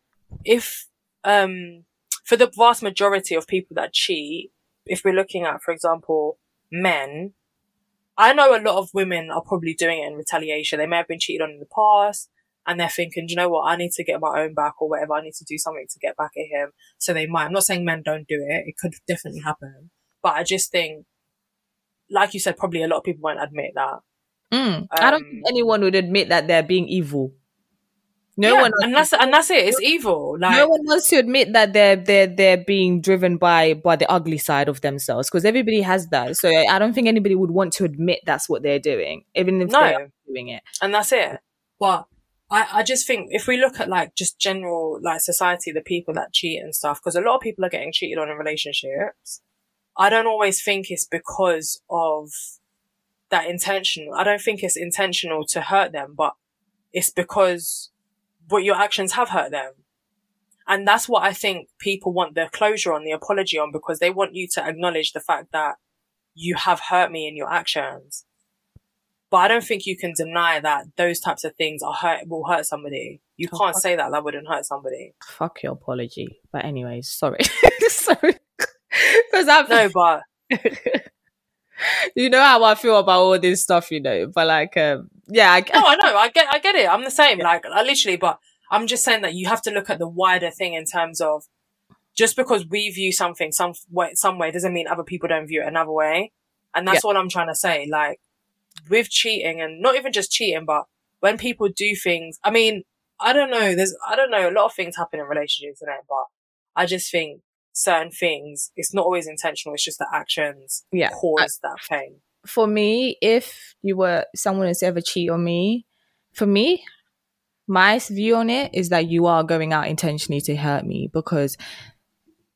if, um, for the vast majority of people that cheat, if we're looking at, for example, men, I know a lot of women are probably doing it in retaliation. They may have been cheated on in the past and they're thinking, "Do you know what? I need to get my own back or whatever. I need to do something to get back at him. So they might. I'm not saying men don't do it. It could definitely happen. But I just think, like you said, probably a lot of people won't admit that. Mm. I don't Um, think anyone would admit that they're being evil. No Yeah, one. and that's and that's it. It's evil. Like no one wants to admit that they're they're they're being driven by by the ugly side of themselves because everybody has that. So I don't think anybody would want to admit that's what they're doing, even if No. they are doing it. and that's it. But I, I just think if we look at like just general like society, the people that cheat and stuff, because a lot of people are getting cheated on in relationships. I don't always think it's because of that intentional. I don't think it's intentional to hurt them, but it's because what your actions have hurt them. And that's what I think people want the closure on, the apology on, because they want you to acknowledge the fact that you have hurt me in your actions. But I don't think you can deny that those types of things are hurt will hurt somebody. You Oh, can't say that that wouldn't hurt somebody. Fuck your apology. But anyways, sorry. sorry. Because I'm No, but you know how I feel about all this stuff, you know. But like, um, yeah, I, no, I know, I get, I get it. I'm the same. Like, I literally, but I'm just saying that you have to look at the wider thing in terms of just because we view something some way, some way doesn't mean other people don't view it another way. And that's what I'm trying to say. Like, with cheating and not even just cheating, but when people do things, I mean, I don't know. There's, I don't know. A lot of things happen in relationships, isn't it? But I just think certain things, it's not always intentional. It's just the actions yeah. cause that pain. for me, if you were someone that's ever cheat on me, for me, my view on it is that you are going out intentionally to hurt me because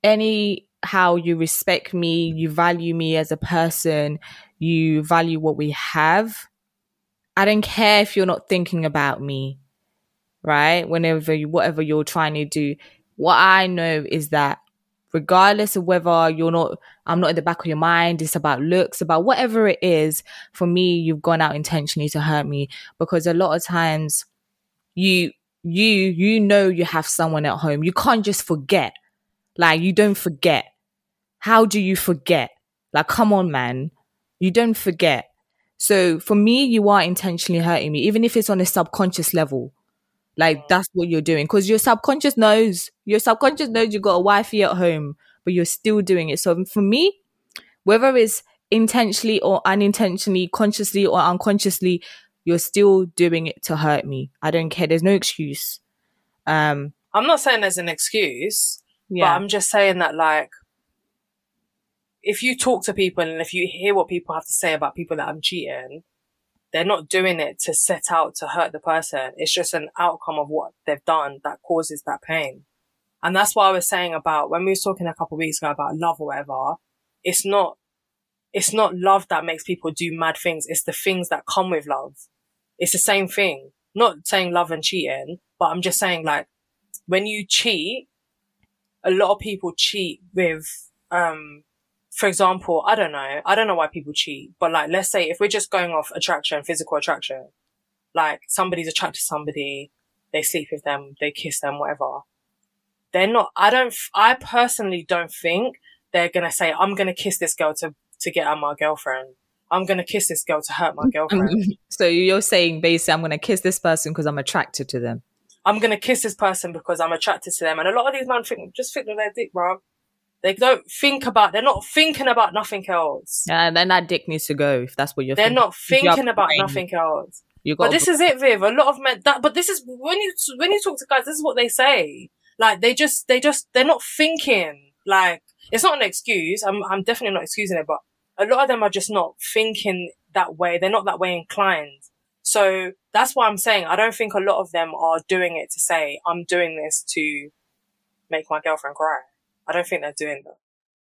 any how you respect me, you value me as a person, you value what we have. I don't care if you're not thinking about me, right? Whenever you, whatever you're trying to do, what I know is that regardless of whether you're not I'm not in the back of your mind, it's about looks, about whatever it is, for me, you've gone out intentionally to hurt me because a lot of times you you you know you have someone at home. You can't just forget. Like you don't forget. How do you forget? Like come on man. You don't forget. So for me, you are intentionally hurting me, even if it's on a subconscious level. Like that's what you're doing because your subconscious knows. Your subconscious knows you got a wifey at home, but you're still doing it. So for me, whether it's intentionally or unintentionally, consciously or unconsciously, you're still doing it to hurt me. I don't care. There's no excuse. Um, I'm not saying there's an excuse, but yeah, I'm just saying that like, if you talk to people and if you hear what people have to say about people that I'm cheating, they're not doing it to set out to hurt the person. It's just an outcome of what they've done that causes that pain. And that's what I was saying about when we was talking a couple of weeks ago about love or whatever. It's not, it's not love that makes people do mad things. It's the things that come with love. It's the same thing. Not saying love and cheating, but I'm just saying like when you cheat, a lot of people cheat with, um, for example, I don't know, I don't know why people cheat, but like, let's say if we're just going off attraction, physical attraction, like somebody's attracted to somebody, they sleep with them, they kiss them, whatever. They're not, I don't, I personally don't think they're going to say, I'm going to kiss this girl to, to get at my girlfriend. I'm going to kiss this girl to hurt my girlfriend. so you're saying basically, I'm going to kiss this person because I'm attracted to them. I'm gonna kiss this person because I'm attracted to them. And a lot of these men think, just think of their dick, bro. They don't think about, they're not thinking about nothing else. And then that dick needs to go if that's what you're. They're thinking. not If you have thinking about brain, nothing else. You got. But this is it, Viv. A lot of men, that, but this is, when you, when you talk to guys, this is what they say. Like, they just, they just, they're not thinking. Like, it's not an excuse. I'm, I'm definitely not excusing it, but a lot of them are just not thinking that way. They're not that way inclined. So that's why I'm saying I don't think a lot of them are doing it to say, I'm doing this to make my girlfriend cry. I don't think they're doing that.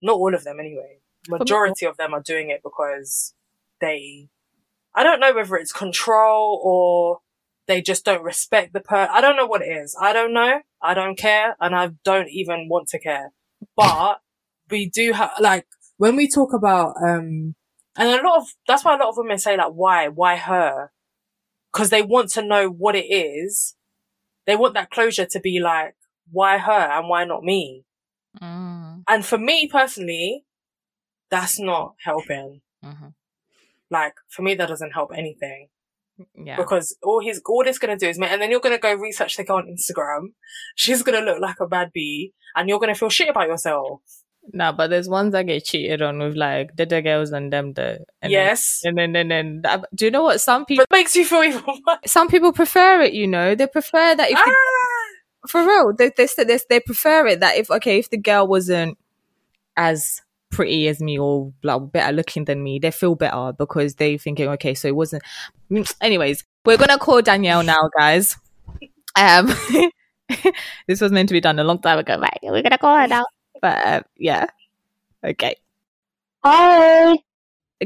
Not all of them anyway. Majority of them are doing it because they, I don't know whether it's control or they just don't respect the per, I don't know what it is. I don't know. I don't care and I don't even want to care. But we do have, like, when we talk about, um, and a lot of, that's why a lot of women say like, why, why her? Cause they want to know what it is. They want that closure to be like, why her and why not me? Mm, And for me personally, that's not helping. mhm. Like, for me, that doesn't help anything Yeah. because all he's, all it's gonna do is make, and then you're gonna go research the girl on Instagram. She's gonna look like a bad bee and you're gonna feel shit about yourself. No, but there's ones that get cheated on with like the the girls and them the and yes. Then, and then and then that, do you know what some people But it makes you feel even worse. some people prefer it, you know. They prefer that if the, Ah! For real, they they, say they they prefer it that if okay, if the girl wasn't as pretty as me or like better looking than me, they feel better because they thinking, okay, so it wasn't. Anyways, we're gonna call Danielle now, guys. Um, this was meant to be done a long time ago, right? We're gonna call her now, but uh, yeah, okay. Hi.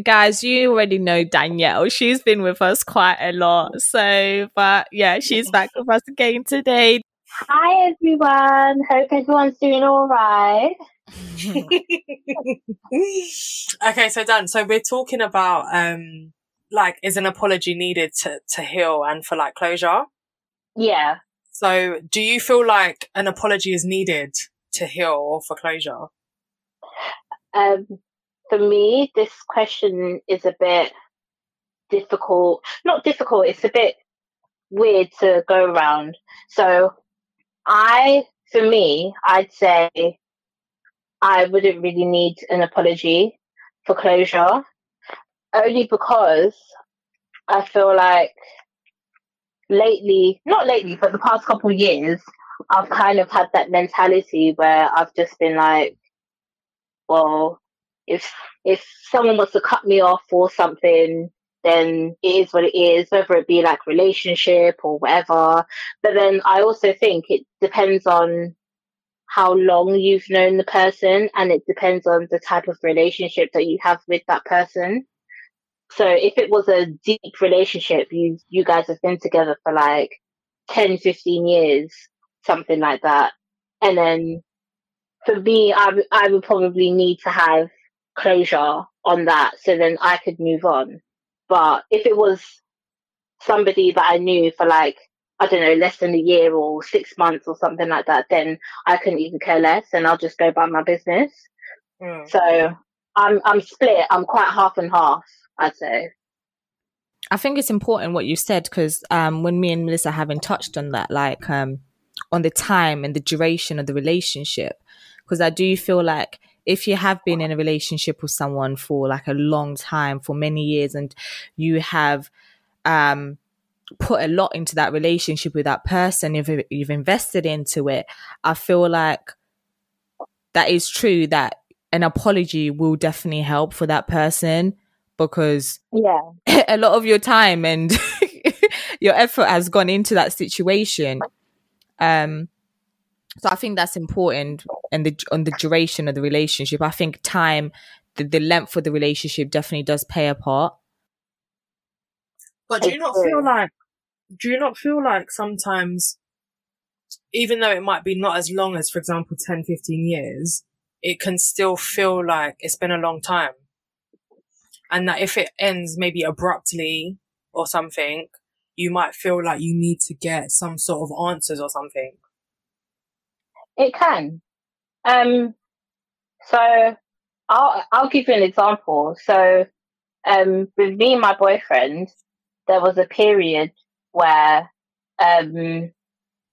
guys, you already know Danielle. She's been with us quite a lot. So, but yeah, she's back with us again today. Hi, everyone. Hope everyone's doing all right. okay, so Dan, so we're talking about um like is an apology needed to to heal and for like closure? Yeah. So do you feel like an apology is needed to heal or for closure? Um, for me, this question is a bit difficult. Not difficult, it's a bit weird to go around. So I, for me, I'd say I wouldn't really need an apology for closure, only because I feel like lately, not lately, but the past couple of years, I've kind of had that mentality where I've just been like, well, if if someone wants to cut me off or something, then it is what it is, whether it be like relationship or whatever. But then I also think it depends on how long you've known the person and it depends on the type of relationship that you have with that person. So if it was a deep relationship, you you guys have been together for like 10, 15 years, something like that. And then for me, I, would probably need to have closure on that so then I could move on. But if it was somebody that I knew for like, I don't know, less than a year or six months or something like that, then I couldn't even care less and I'll just go about my business. Mm. So I'm, I'm split. I'm quite half and half, I'd say. I think it's important what you said because um, when me and Melissa haven't touched on that, like um, on the time and the duration of the relationship, because I do feel like if you have been in a relationship with someone for like a long time, for many years, and you have um, put a lot into that relationship with that person, if you've invested into it, I feel like that is true that an apology will definitely help for that person because Yeah. a lot of your time and your effort has gone into that situation. Um, so I think that's important, and the on the duration of the relationship. I think time, the, the length of the relationship, definitely does play a part. But do you not feel like, do you not feel like sometimes, even though it might be not as long as, for example, 10, 15 years, it can still feel like it's been a long time. And that if it ends maybe abruptly or something, you might feel like you need to get some sort of answers or something. It can. Um, so I'll I'll give you an example. So um, with me and my boyfriend, there was a period where um,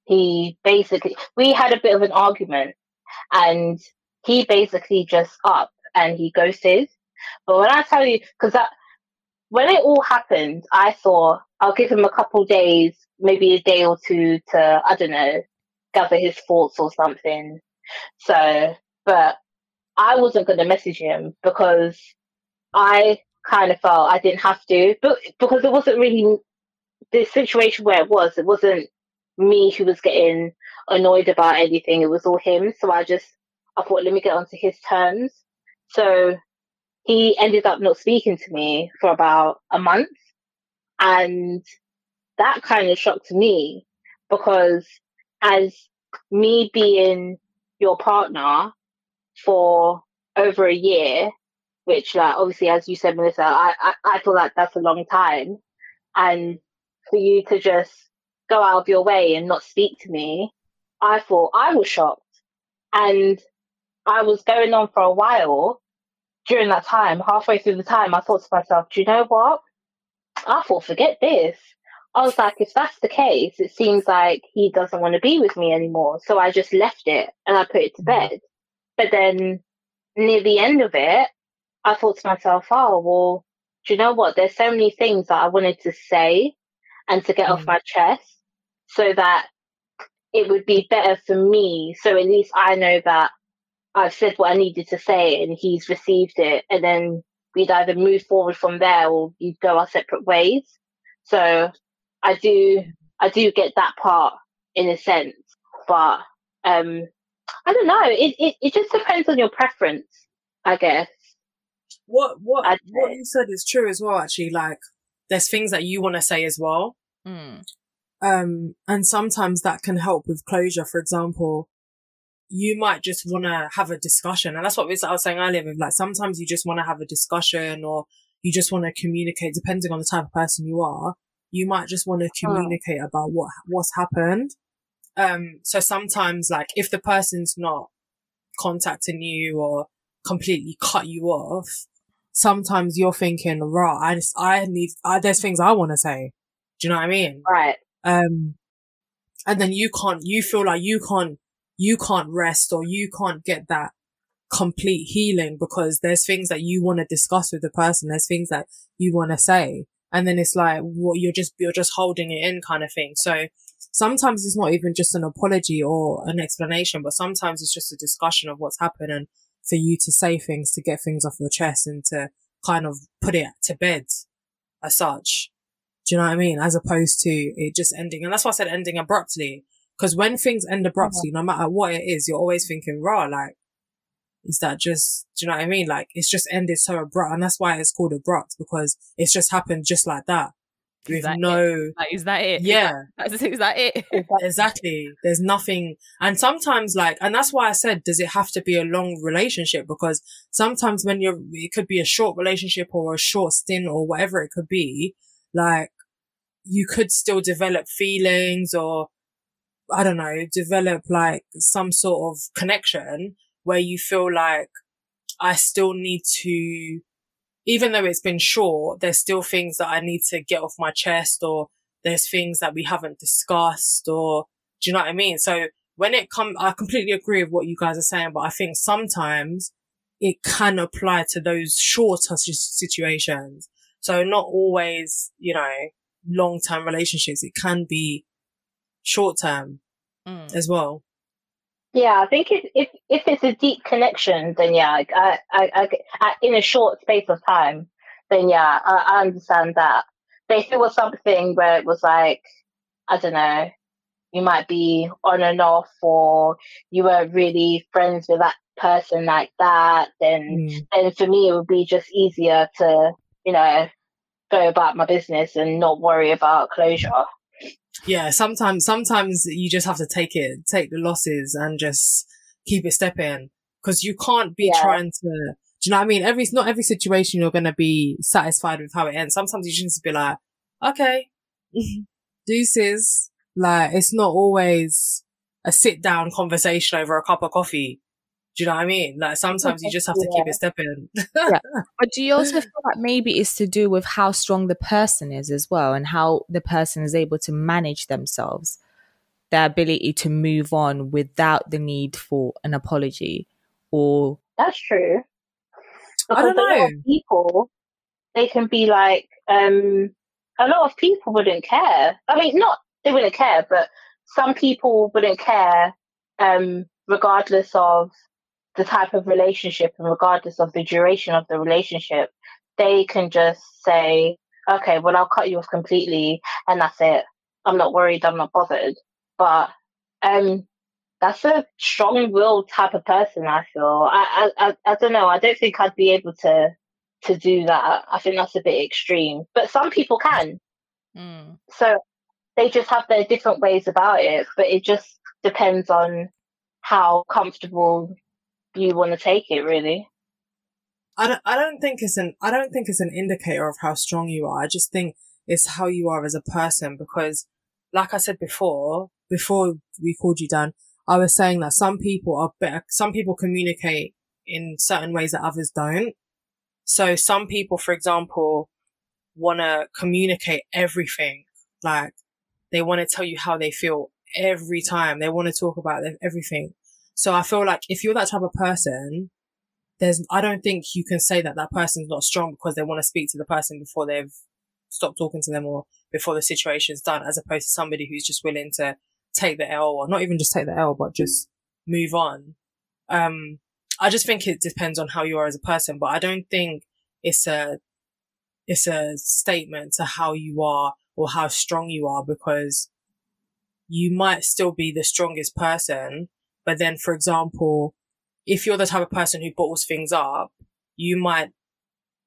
he basically we had a bit of an argument, and he basically just up and he ghosted. But when I tell you, because that when it all happened, I thought I'll give him a couple days, maybe a day or two to I don't know gather his thoughts or something. So, but I wasn't going to message him because I kind of felt I didn't have to, but because it wasn't really the situation where it was, it wasn't me who was getting annoyed about anything. It was all him. So I just, I thought, let me get onto his terms. So he ended up not speaking to me for about a month. And that kind of shocked me because as me being your partner for over a year, which like obviously as you said, Melissa, I, I, I feel like that's a long time. And for you to just go out of your way and not speak to me, I thought I was shocked. And I was going on for a while during that time, halfway through the time, I thought to myself, do you know what? I thought, forget this. I was like, if that's the case, it seems like he doesn't want to be with me anymore. So I just left it and I put it to bed. But then near the end of it, I thought to myself, oh, well, do you know what? There's so many things that I wanted to say and to get off Mm. my chest so that it would be better for me. So at least I know that I've said what I needed to say and he's received it. And then we'd either move forward from there or we'd go our separate ways. So I do, I do get that part in a sense, but, um, I don't know. It, it, it just depends on your preference, I guess. What, what, I'd what say. you said is true as well, actually. Like, there's things that you want to say as well. Mm. Um, and sometimes that can help with closure. For example, you might just want to have a discussion. And that's what we- I was saying earlier with like, sometimes you just want to have a discussion or you just want to communicate, depending on the type of person you are, you might just want to communicate about what, what's happened. Um, so sometimes like if the person's not contacting you or completely cut you off, sometimes you're thinking, right, I just, I need, I, there's things I want to say. Do you know what I mean? Right. Um, and then you can't, you feel like you can't, you can't rest or you can't get that complete healing because there's things that you want to discuss with the person. There's things that you want to say. And then it's like, what well, you're just, you're just holding it in kind of thing. So sometimes it's not even just an apology or an explanation, but sometimes it's just a discussion of what's happened and for you to say things to get things off your chest and to kind of put it to bed as such. Do you know what I mean? As opposed to it just ending. And that's why I said ending abruptly. Cause when things end abruptly, mm-hmm. no matter what it is, you're always thinking, raw, like, is that just, do you know what I mean? Like, it's just ended so abrupt. And that's why it's called abrupt because it's just happened just like that. With no. Like, is that it? Yeah. Is that, is that it? exactly. There's nothing. And sometimes like, and that's why I said, does it have to be a long relationship? Because sometimes when you're, it could be a short relationship or a short stint or whatever it could be, like, you could still develop feelings or, I don't know, develop like some sort of connection where you feel like I still need to even though it's been short, there's still things that I need to get off my chest or there's things that we haven't discussed or do you know what I mean? So when it comes, I completely agree with what you guys are saying, but I think sometimes it can apply to those shorter situations. So not always, you know, long-term relationships. It can be short-term mm. as well. Yeah, I think if if if it's a deep connection, then yeah, I, I, I, I in a short space of time, then yeah, I, I understand that. But if it was something where it was like, I don't know, you might be on and off, or you weren't really friends with that person like that, then mm. then for me it would be just easier to, you know, go about my business and not worry about closure yeah, sometimes, sometimes you just have to take it, take the losses and just keep it stepping because you can't be yeah. trying to, do you know what I mean? Every, not every situation you're going to be satisfied with how it ends. Sometimes you just be like, okay, deuces. Like, it's not always a sit down conversation over a cup of coffee. Do you know what I mean? Like sometimes you just have to keep it stepping. yeah. But do you also feel like maybe it's to do with how strong the person is as well and how the person is able to manage themselves, their ability to move on without the need for an apology or That's true. Because I don't know. people they can be like, um a lot of people wouldn't care. I mean not they wouldn't care, but some people wouldn't care um regardless of the type of relationship and regardless of the duration of the relationship, they can just say, okay, well, I'll cut you off completely and that's it. I'm not worried. I'm not bothered. But, um, that's a strong willed type of person. I feel. I, I, I, I don't know. I don't think I'd be able to, to do that. I think that's a bit extreme, but some people can. Mm. So they just have their different ways about it, but it just depends on how comfortable you want to take it really. I don't, I don't think it's an, I don't think it's an indicator of how strong you are. I just think it's how you are as a person because like I said before, before we called you Dan, I was saying that some people are better, some people communicate in certain ways that others don't. So some people, for example, want to communicate everything. Like they want to tell you how they feel every time. They want to talk about everything. So I feel like if you're that type of person, there's, I don't think you can say that that person's not strong because they want to speak to the person before they've stopped talking to them or before the situation's done, as opposed to somebody who's just willing to take the L or not even just take the L, but just move on. Um, I just think it depends on how you are as a person, but I don't think it's a, it's a statement to how you are or how strong you are because you might still be the strongest person, but then, for example, if you're the type of person who bottles things up, you might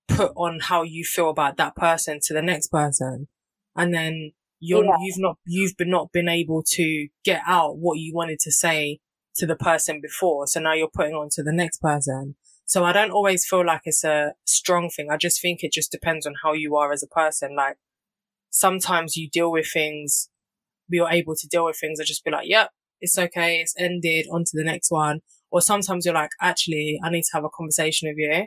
put on how you feel about that person to the next person. And then you're, yeah. you've not, you've been not been able to get out what you wanted to say to the person before. So now you're putting on to the next person. So I don't always feel like it's a strong thing. I just think it just depends on how you are as a person. Like sometimes you deal with things, you're able to deal with things and just be like, yep, it's okay. It's ended on to the next one. Or sometimes you're like, actually, I need to have a conversation with you.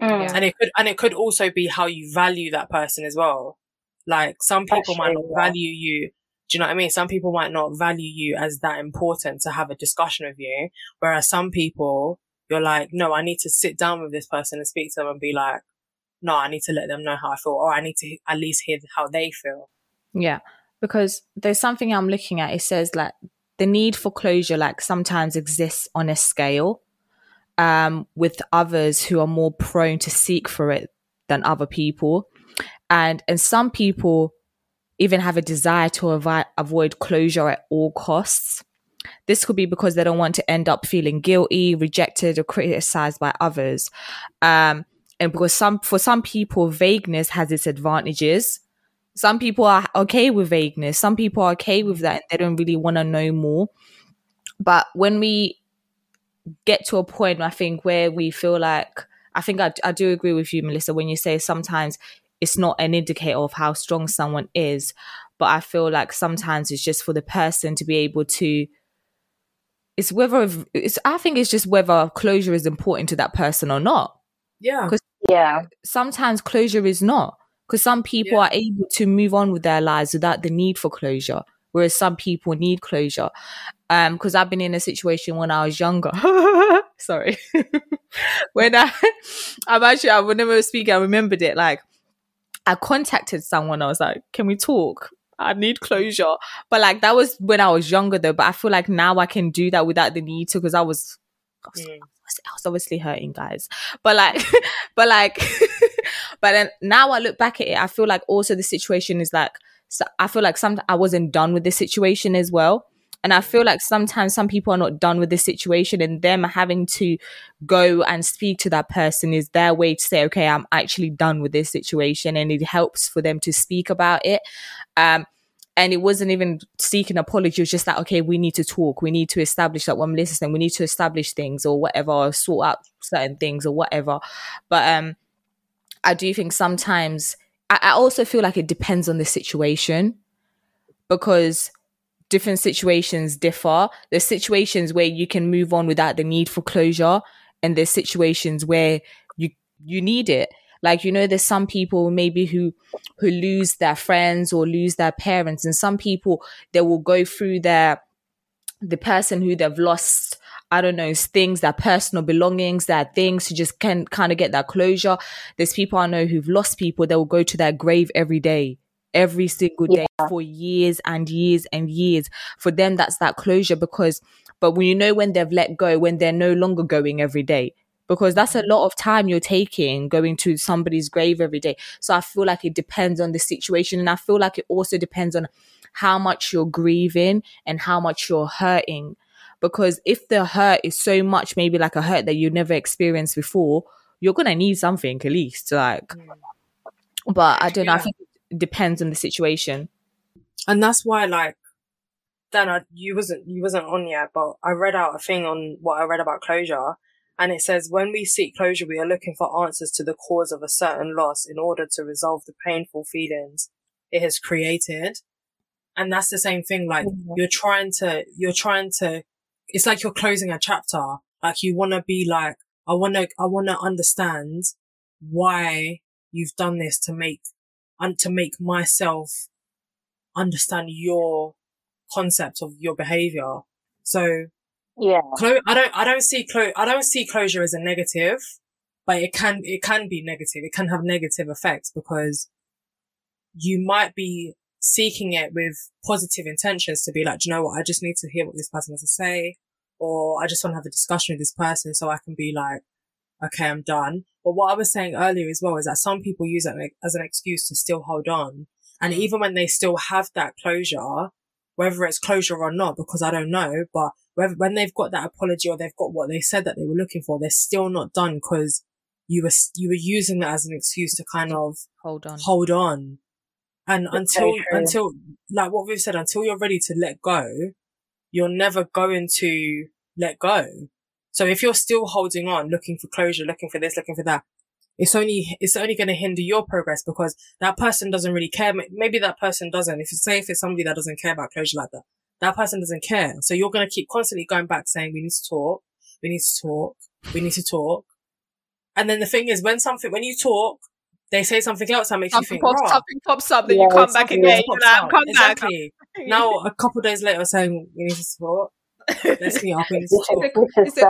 Mm. And it could, and it could also be how you value that person as well. Like some people might not yeah. value you. Do you know what I mean? Some people might not value you as that important to have a discussion with you. Whereas some people, you're like, no, I need to sit down with this person and speak to them and be like, no, I need to let them know how I feel or I need to at least hear how they feel. Yeah, because there's something I'm looking at. It says like the need for closure, like sometimes exists on a scale, um, with others who are more prone to seek for it than other people, and and some people even have a desire to avoid avoid closure at all costs. This could be because they don't want to end up feeling guilty, rejected, or criticized by others. Um, and because some for some people, vagueness has its advantages some people are okay with vagueness some people are okay with that and they don't really want to know more but when we get to a point i think where we feel like i think I, I do agree with you melissa when you say sometimes it's not an indicator of how strong someone is but i feel like sometimes it's just for the person to be able to it's whether it's i think it's just whether closure is important to that person or not Yeah. Yeah. sometimes closure is not because some people Yeah. are able to move on with their lives without the need for closure whereas some people need closure um because i've been in a situation when i was younger sorry when i i'm actually i I was speaking i remembered it like i contacted someone i was like can we talk I need closure. But like that was when I was younger though. But I feel like now I can do that without the need to because I was I was, Mm. I was obviously hurting guys. But like but like but then now I look back at it, I feel like also the situation is like so I feel like some I wasn't done with the situation as well. And I feel like sometimes some people are not done with the situation and them having to go and speak to that person is their way to say, okay, I'm actually done with this situation. And it helps for them to speak about it. Um, and it wasn't even seeking apology. It was just like, okay, we need to talk. We need to establish that when saying, we need to establish things or whatever, or sort out certain things or whatever. But um, I do think sometimes I, I also feel like it depends on the situation because different situations differ. There's situations where you can move on without the need for closure, and there's situations where you you need it. Like you know, there's some people maybe who who lose their friends or lose their parents, and some people they will go through their the person who they've lost. I don't know, things, their personal belongings, their things to just can kind of get that closure. There's people I know who've lost people, they will go to their grave every day, every single day for years and years and years. For them, that's that closure because, but when you know when they've let go, when they're no longer going every day, because that's a lot of time you're taking going to somebody's grave every day. So I feel like it depends on the situation. And I feel like it also depends on how much you're grieving and how much you're hurting. Because if the hurt is so much, maybe like a hurt that you never experienced before, you're gonna need something at least. Like, but I don't know. I think it depends on the situation. and that's why like then I, you wasn't you wasn't on yet, but I read out a thing on what I read about closure, and it says when we seek closure, we are looking for answers to the cause of a certain loss in order to resolve the painful feelings it has created, and that's the same thing. Like Mhm. you're trying to you're trying to, it's like you're closing a chapter. Like you want to be like, I want to I want to understand why you've done this to make and to make myself understand your concept of your behavior. So Yeah. clo- I don't, I don't see clo- I don't see closure as a negative, but it can, it can be negative. It can have negative effects because you might be seeking it with positive intentions to be like, "Do you know what? I just need to hear what this person has to say, or I just want to have a discussion with this person so I can be like, okay, I'm done. But what I was saying earlier as well is that some people use it as an excuse to still hold on. And mm. even when they still have that closure, whether it's closure or not, because I don't know, but whether, when they've got that apology or they've got what they said that they were looking for, they're still not done because you were, you were using that as an excuse to kind of Hold on. hold on. And That's until, very until, like what we've said, until you're ready to let go, you're never going to let go. So if you're still holding on, looking for closure, looking for this, looking for that, it's only, it's only going to hinder your progress because that person doesn't really care. Maybe that person doesn't. If you say if it's somebody that doesn't care about closure like that, that person doesn't care. So you're going to keep constantly going back saying, we need to talk, we need to talk, we need to talk. And then the thing is, when something, when you talk, they say something else that makes Something you think, pops, something pops up, then Yeah, you come back something again. You're like, out. come back. exactly. now, a couple days later, saying, we need to talk. Let's meet up. We It's a, it's a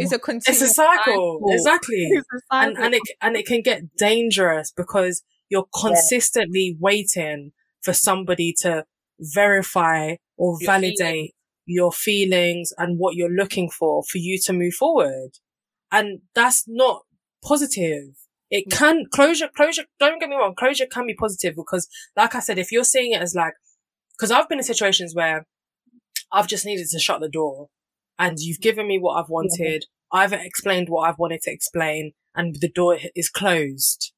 It's a, conti- it's a It's a cycle. Exactly. It's a and cycle. and it and it can get dangerous because you're consistently waiting for somebody to verify or Your validate your feelings and what you're looking for for you to move forward and that's not positive it Yeah. can closure closure don't get me wrong closure can be positive because like i said if you're seeing it as like because i've been in situations where i've just needed to shut the door and you've given me what i've wanted. I've explained what i've wanted to explain and the door is closed.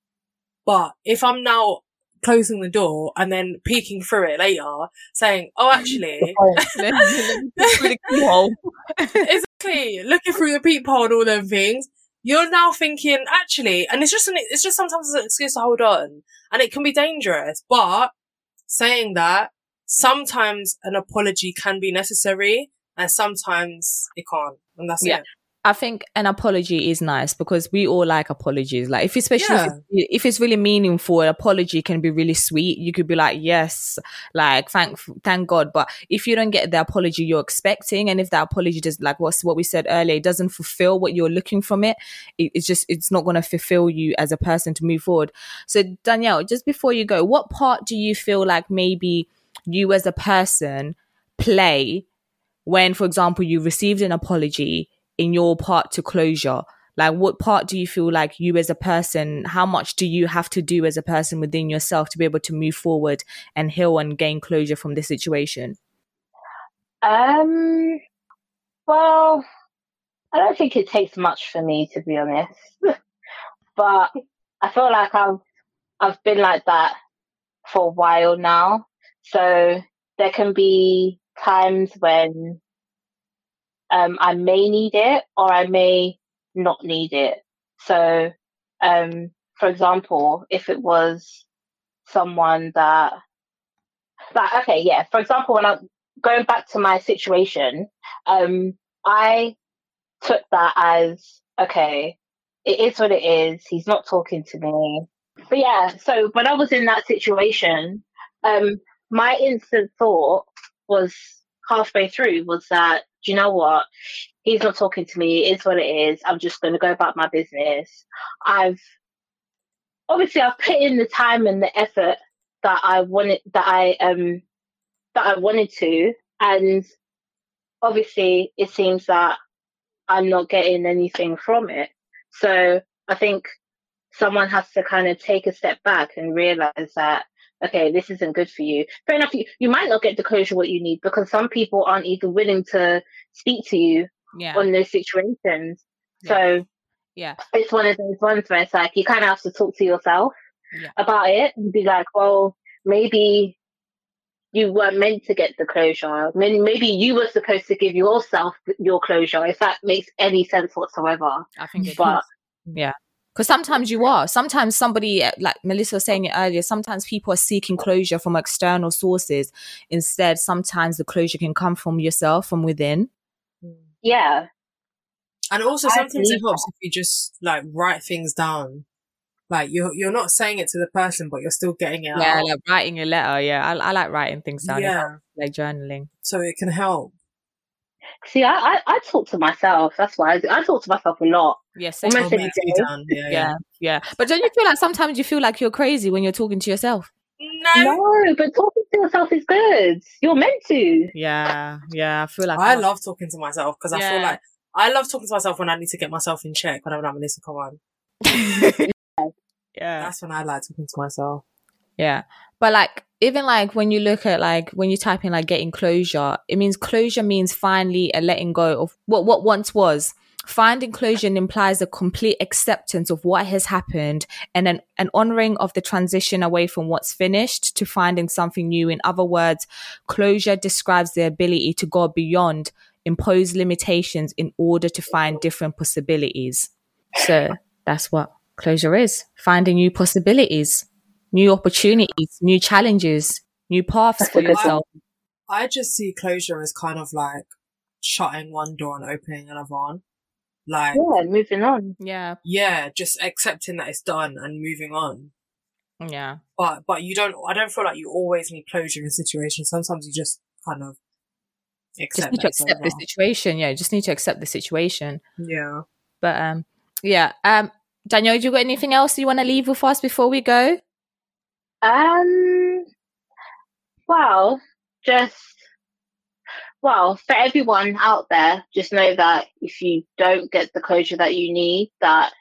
But if i'm now closing the door and then peeking through it later saying oh actually. Oh, let me- let through the keyhole. exactly. Looking through the peephole and all them things you're now thinking actually and it's just an it's just sometimes an excuse to hold on and it can be dangerous. But saying that sometimes an apology can be necessary and sometimes it can't and that's Yeah. it I think an apology is nice because we all like apologies. Like if especially Yeah. if, it's, if it's really meaningful, an apology can be really sweet. You could be like, yes, like thank thank God. But if you don't get the apology you're expecting, and if that apology just like what's what we said earlier, it doesn't fulfill what you're looking from it, it it's just it's not going to fulfill you as a person to move forward. So Danielle, just before you go, what part do you feel like maybe you as a person play when, for example, you received an apology in your part to closure? Like, what part do you feel like you as a person, how much do you have to do as a person within yourself to be able to move forward and heal and gain closure from this situation? Um, well, I don't think it takes much for me to be honest, but I feel like I've I've been like that for a while now. So there can be times when um, I may need it or I may not need it. So, um, for example, if it was someone that, like, okay, yeah, for example, when I'm going back to my situation, um, I took that as, okay, it is what it is. He's not talking to me. But yeah, so when I was in that situation, um, my instant thought was halfway through was that, do you know what? He's not talking to me. It is what it is. I'm just going to go about my business. I've obviously I've put in the time and the effort that I wanted that I um that I wanted to, and obviously it seems that I'm not getting anything from it. So I think someone has to kind of take a step back and realize that okay, this isn't good for you. Fair enough, you, you might not get the closure what you need because some people aren't even willing to speak to you Yeah. on those situations. So Yeah. it's one of those ones where it's like you kind of have to talk to yourself Yeah. about it and be like, well, maybe you weren't meant to get the closure. Maybe, maybe you were supposed to give yourself your closure, if that makes any sense whatsoever. I think it But Because sometimes you are. Sometimes somebody, uh, like Melissa was saying it earlier, sometimes people are seeking closure from external sources. Instead, sometimes the closure can come from yourself, from within. yeah, and also sometimes it believe helps if you just like write things down like you're you're not saying it to the person but you're still getting it Yeah, out like writing a letter. Yeah, I, I like writing things down. Yeah like journaling. so it can help see, I, I, I talk to myself. That's why I, do. I talk to myself a lot. Yeah. Almost every me too, day. Dan. yeah, yeah. yeah, yeah. But don't you feel like sometimes you feel like you're crazy when you're talking to yourself? no No, but talking to yourself is good. You're meant to. Yeah, yeah. I feel like I love talking to myself because I feel like I love talking to myself when I need to get myself in check when I'm like, Melissa, come on. yeah. That's when I like talking to myself. Yeah. But like even like when you look at like when you type in like getting closure, it means closure means finally a letting go of what what once was. Finding closure implies a complete acceptance of what has happened and an, an honoring of the transition away from what's finished to finding something new. In other words, closure describes the ability to go beyond impose limitations in order to find different possibilities. So that's what closure is finding new possibilities, new opportunities, new challenges, new paths That's for yourself. I just see closure as kind of like shutting one door and opening another one. Like, Yeah, moving on. Yeah. yeah, just accepting that it's done and moving on. Yeah. But, but you don't, I don't feel like you always need closure in situations. Sometimes you just kind of Just need to that it's accept the situation. Yeah. Just need to accept the situation. Yeah. But um, yeah. Um, Daniel, do you got anything else you want to leave with us before we go? Um, well, just well for everyone out there, just know that if you don't get the closure that you need, that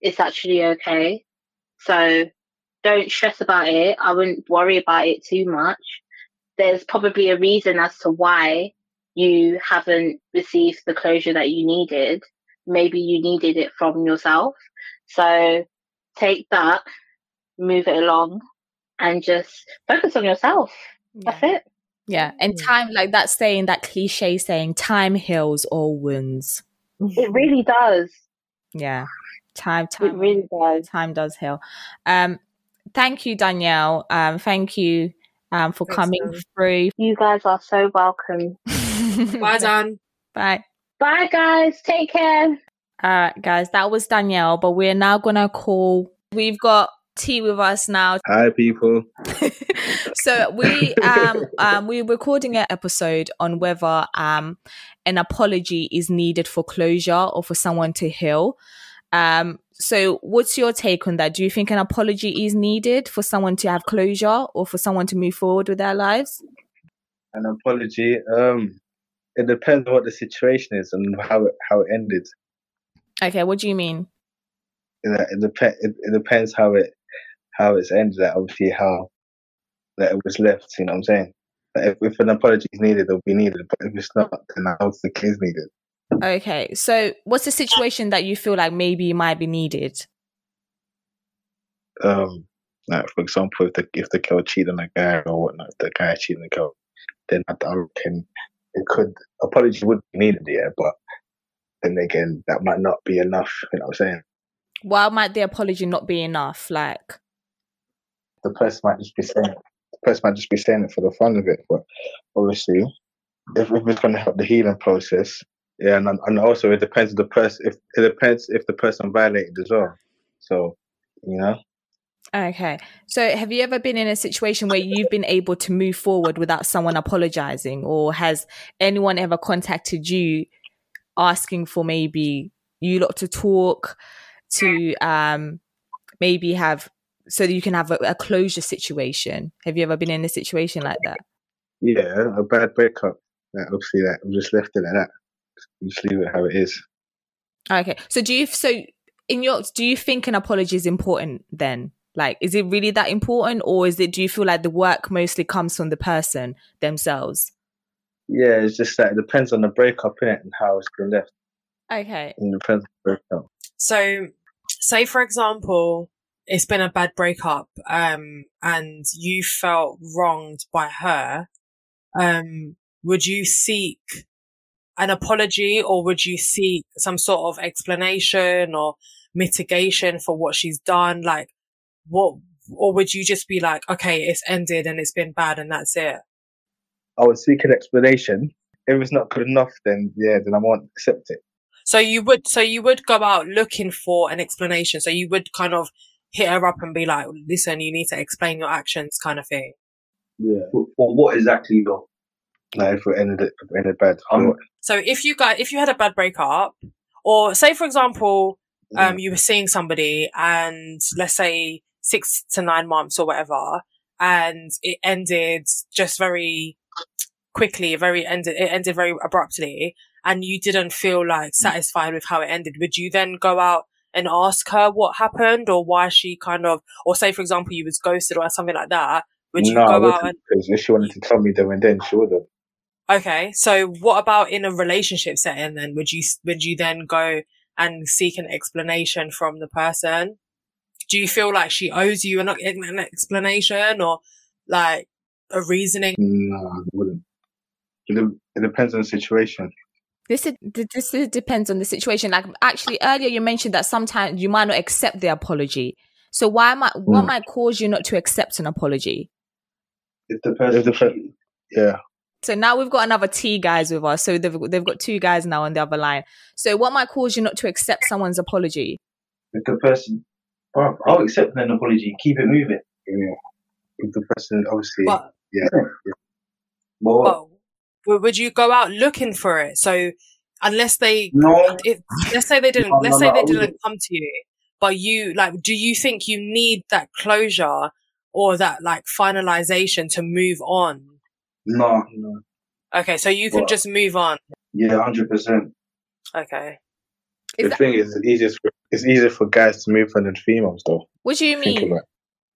it's actually okay. So don't stress about it. I wouldn't worry about it too much. There's probably a reason as to why you haven't received the closure that you needed. Maybe you needed it from yourself. So take that, move it along, and just focus on yourself. That's it. Yeah. And Mm. time, like that saying, that cliche saying, time heals all wounds. It really does. Yeah. Time, time. It really does. time does heal. Um, thank you, Danielle. Um, thank you um, for Thanks, coming Dan. through. You guys are so welcome. Bye, Dan. Bye. Bye, guys. Take care. All right, guys, that was Danielle, but we're now gonna call. We've got T with us now. Hi, people. so we um um we're recording an episode on whether um an apology is needed for closure or for someone to heal. Um, so what's your take on that? Do you think an apology is needed for someone to have closure or for someone to move forward with their lives? An apology. Um, it depends on what the situation is and how it how it ended. Okay, what do you mean? It, it, dep- it, it depends how it how it's ended. Like obviously how that it was left. You know what I'm saying? Like if, if an apology is needed, it'll be needed. But if it's not, then I don't think it is needed. Okay, so what's the situation that you feel like maybe might be needed? Um, like for example, if the if the girl cheated on a guy or whatnot, if the guy cheated on the girl, then I, I reckon it could apology would be needed, yeah. But then again, that might not be enough. You know what I'm saying? Why might the apology not be enough? Like, the person might just be saying the person might just be saying it for the fun of it. But obviously, if, if it's going to help the healing process, yeah, and and also it depends the person. If it depends if the person violated as well. So you know, Okay. So have you ever been in a situation where you've been able to move forward without someone apologizing? Or has anyone ever contacted you asking for maybe you lot to talk to um maybe have so that you can have a, a closure situation? Have you ever been in a situation like that? yeah, a bad breakup. That obviously that we just left it at that. Just leave it how it is. Okay. So do you so in your do you think an apology is important then? Like is it really that important or is it do you feel like the work mostly comes from the person themselves? Yeah, it's just that it depends on the breakup in it and how it's been left. Okay. It depends on the breakup. So, say for example, it's been a bad breakup, um, and you felt wronged by her. Um, would you seek an apology or would you seek some sort of explanation or mitigation for what she's done? Like, what, or would you just be like, okay, it's ended and it's been bad and that's it? I would seek an explanation. If it's not good enough, then yeah, then I won't accept it. So you would, so you would go out looking for an explanation. So you would kind of hit her up and be like, listen, you need to explain your actions kind of thing. Yeah. Well, what exactly though? Like if it ended it if it ended bad. Um, what- So if you got, if you had a bad breakup or say, for example, um, you were seeing somebody and let's say six to nine months or whatever, and it ended just very quickly, very ended, it ended very abruptly and you didn't feel like satisfied with how it ended. Would you then go out and ask her what happened or why she kind of, or say, for example, you was ghosted or something like that? Would you no, go out and, because if she wanted to tell me there and then, she would have. okay. So what about in a relationship setting then? Would you, would you then go and seek an explanation from the person? Do you feel like she owes you an, an explanation or like a reasoning? No, I wouldn't. It depends on the situation. This is, this is, depends on the situation. Like actually earlier you mentioned that sometimes you might not accept the apology. So why might what Mm. might cause you not to accept an apology? If the person, If the per- yeah. So now we've got another T guys with us. So they've they've got two guys now on the other line. So what might cause you not to accept someone's apology? if the person, Bruv, I'll accept an apology. Keep it moving. yeah. If the person obviously But yeah. Well, but would you go out looking for it? So unless they, no, if, let's say they didn't, No, let's no, say no, they I didn't come to you, but you like, do you think you need that closure or that like finalization to move on? no, no. Okay, so you can Well- just move on. Yeah, hundred percent. Okay. Is the that- thing is, it's easier for, it's easier for guys to move on than females, though. What do you Think mean?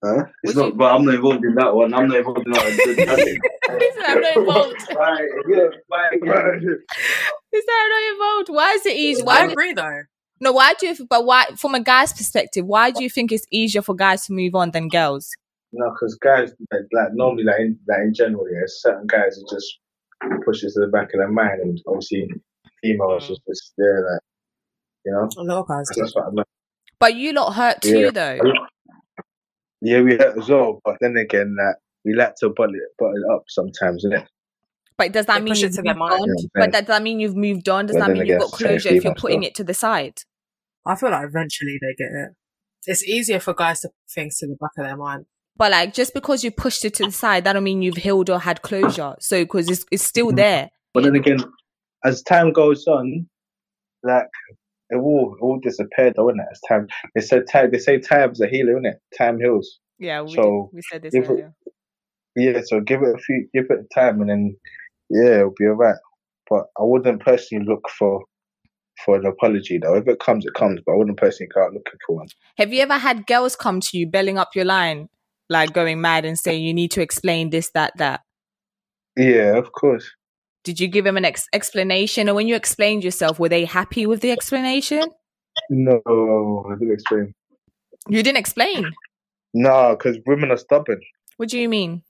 About it. Huh? It's Would not, but I'm not involved in that one. I'm not involved in that one. He said I'm not involved. Right, yeah, right, yeah. Is that not involved? Why is it easy? I Why? Do, agree though. no, why do you? But why? From a guy's perspective, why do you think it's easier for guys to move on than girls? No, because guys, like, like normally, like in, like in general, yeah, certain guys are just push it to the back of their mind, and obviously females mm. just just there, like you know. A lot of guys do. That's what I mean. But you lot hurt too, Yeah. though. Yeah, we hurt as well, but then again, like we like to bottle it, bottle it up sometimes, innit? But does that They mean you've moved on? Yeah, But then- does that mean you've moved on? Does But that mean you've got it's the same closure if you're putting though. it to the side? I feel like eventually they get it. It's easier for guys to put things to the back of their mind. But like, just because you pushed it to the side, that don't mean you've healed or had closure. So, because it's it's still Mhm. there. But then again, as time goes on, like it will it will disappear, though, innit? As time they said, time they say time's a healer, isn't it? Time heals. Yeah, we, So, did, we said this if it- Yeah, so give it a few, give it time, and then yeah, it'll be alright. But I wouldn't personally look for for an apology though. If it comes, it comes. But I wouldn't personally go out looking for one. Have you ever had girls come to you belling up your line, like going mad and saying you need to explain this, that, that? Yeah, of course. Did you give them an ex- explanation, or when you explained yourself, were they happy with the explanation? No, I didn't explain. You didn't explain. No, because women are stubborn. What do you mean?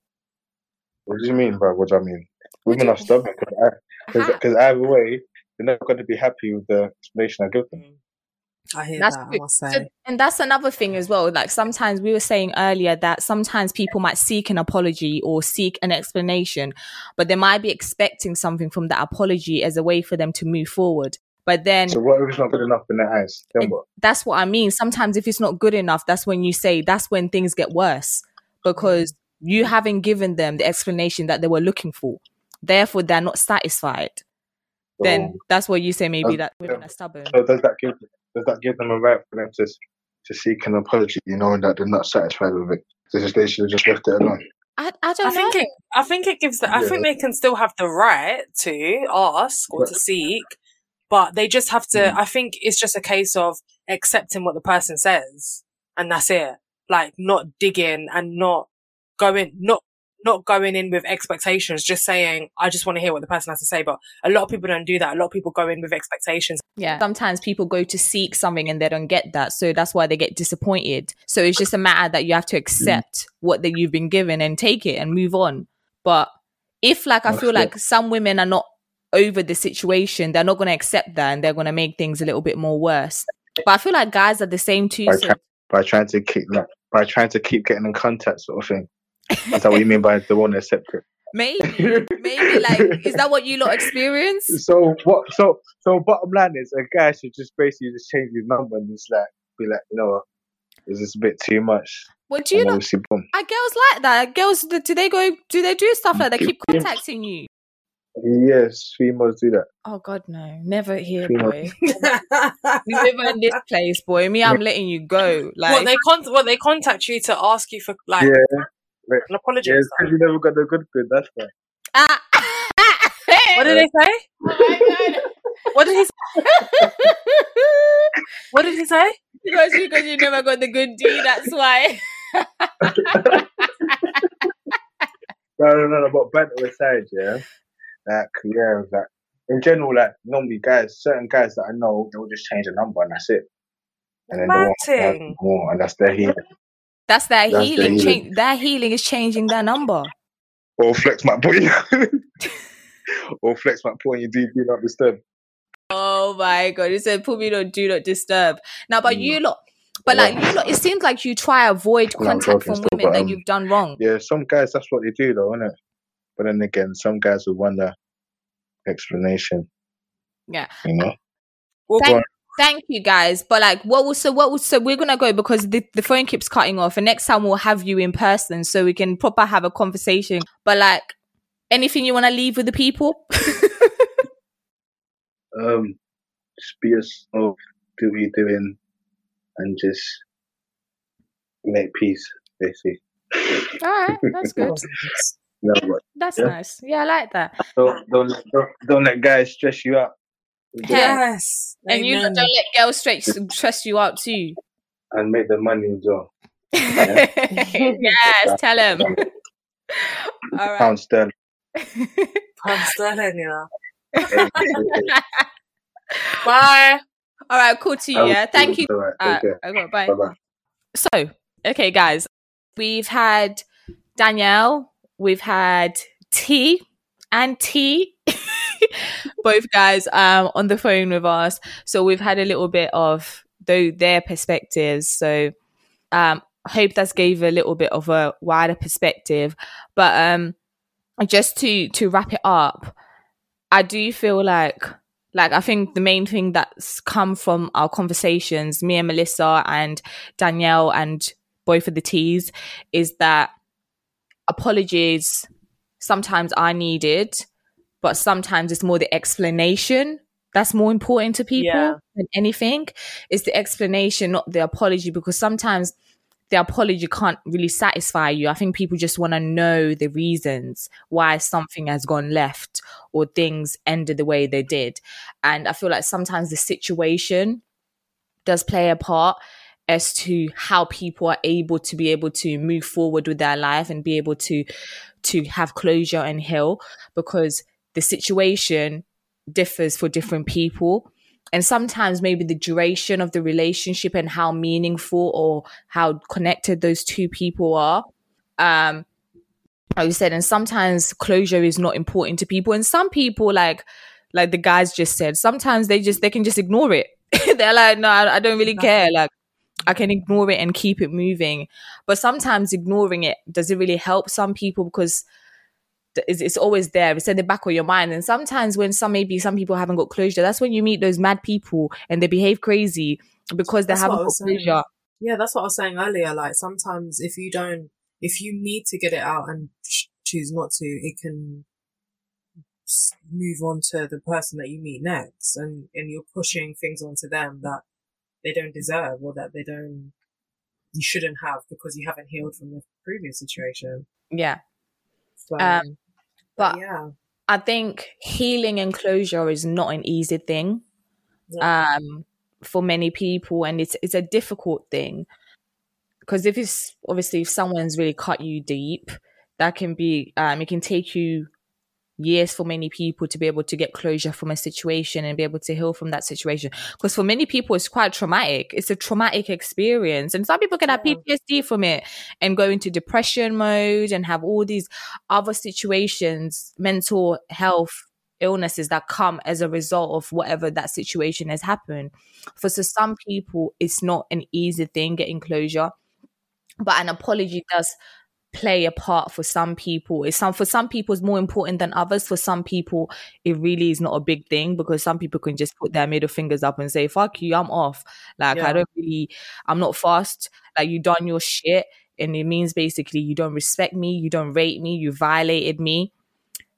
What do you mean, bro? What do I mean? What Women are stubborn because because either way, they're not going to be happy with the explanation I give them. I hear That's that, I good. must So, and that's another thing as well. Like sometimes we were saying earlier that sometimes people might seek an apology or seek an explanation, but they might be expecting something from that apology as a way for them to move forward. But then So what if it's not good enough in their eyes? Then It- what? that's what I mean. Sometimes if it's not good enough, that's when you say that's when things get worse because mm-hmm. you haven't given them the explanation that they were looking for. Therefore, they're not satisfied. Then oh. that's what you say. Maybe that women yeah. are stubborn. so does that give does that give them a right for them to to seek an apology, you knowing that they're not satisfied with it? They just they should have just left it alone. I, I don't I know. think it. I think it gives. The, I think they can still have the right to ask or to seek, but they just have to. Mm. I think it's just a case of accepting what the person says, and that's it. Like not digging and not going, not not going in with expectations. Just saying, I just want to hear what the person has to say. But a lot of people don't do that. A lot of people go in with expectations. Yeah. Sometimes people go to seek something and they don't get that. So that's why they get disappointed. So it's just a matter that you have to accept what that you've been given and take it and move on. But if like I That's feel it. like some women are not over the situation, they're not going to accept that and they're going to make things a little bit more worse. But I feel like guys are the same too. By, So try, by trying to keep like, by trying to keep getting in contact, sort of thing. Is that what you mean by the one accept it? maybe, maybe like, is that what you lot experience? So what? So so bottom line is a guy should just basically just change his number and just like be like, you know, what, is this a bit too much? Well, do you And know, obviously, boom. are girls like that? Girls, do they go, do they do stuff like that? They keep contacting you? Yes, females do that. Oh God, no, never here, Female. boy. You live in this place, boy. Me, I'm letting you go. Like, what they con- what they contact you to ask you for like Yeah, an apology. yeah, and it's stuff. because you never got the good good. That's why. ah. What did they say? Oh What did he? Say? What did he say? because you, because you never got the good D. That's why. No, no, no, no. But banter aside, yeah, like yeah, like in general, like normally guys, certain guys that I know, they'll just change a number and that's it. And then they won't have Matting. more, and that's their healing. That's their That's healing. healing. Change, their healing is changing their number. Or flex my you, or flex my point. you. Do do not disturb. oh my god! It said put me on do not disturb. Now, but Mm. you lot, but like you lot, it seems like you try avoid contact from women but, that um, you've done wrong. Yeah, some guys that's what they do though, isn't it? But then again, some guys will want explanation. Yeah. You know? Well, Thank, you guys. But like, what was so? What was so? We're gonna go because the, the phone keeps cutting off, and next time we'll have you in person so we can proper have a conversation. But like, anything you want to leave with the people? Um just be yourself, do what you're doing and just make peace, basically. All right, that's good. No, but That's Yeah. nice. Yeah, I like that. don't, don't, don't, don't let guys stress you out. Yeah. yes. And you don't let girls stress stress you out too. And make the money as well. yes, tell him. All right. Pound sterling. I'm sterling, yeah. Bye. All right, cool to you. Yeah, thank you. right, Uh, okay, bye. Bye bye. So, okay, guys, we've had Danielle, we've had T and T, both guys um on the phone with us. So we've had a little bit of though their perspectives. So um hope that's gave a little bit of a wider perspective. But um just to to wrap it up, I do feel like like I think the main thing that's come from our conversations, me and Melissa and Danielle and both of the T's, is that apologies sometimes are needed, but sometimes it's more the explanation that's more important to people Yeah. than anything. It's the explanation, not the apology, because sometimes the apology can't really satisfy you. I think people just want to know the reasons why something has gone left or things ended the way they did. And I feel like sometimes the situation does play a part as to how people are able to be able to move forward with their life and be able to to have closure and heal because the situation differs for different people. And sometimes maybe the duration of the relationship and how meaningful or how connected those two people are um like you said and sometimes closure is not important to people. And some people like like the guys just said sometimes they just they can just ignore it. They're like no I, I don't really care. Like i can ignore it and keep it moving. But sometimes ignoring it does it really help some people? Because it's, it's always there it's in the back of your mind and sometimes when some maybe some people haven't got closure that's when you meet those mad people and they behave crazy because they That's haven't got saying. closure Yeah, that's what I was saying earlier. Like sometimes if you don't, if you need to get it out and choose not to, it can move on to the person that you meet next, and and you're pushing things onto them that they don't deserve or that they don't, you shouldn't have because you haven't healed from the previous situation. yeah Um, but yeah, i think healing and closure is not an easy thing no, um for many people and it's it's a difficult thing. Because if it's obviously if someone's really cut you deep that can be um it can take you years for many people to be able to get closure from a situation and be able to heal from that situation. Because for many people it's quite traumatic. It's a traumatic experience. And some people can have. PTSD from it and go into depression mode and have all these other situations mental health illnesses that come as a result of whatever that situation has happened. For so some people it's not an easy thing getting closure. But an apology does play a part for some people. It's some for some people it's more important than others. For some people it really is not a big thing because some people can just put their middle fingers up and say fuck you i'm off. Like i don't really i'm not fast. Like you done your shit and it means basically you don't respect me you don't rate me you violated me.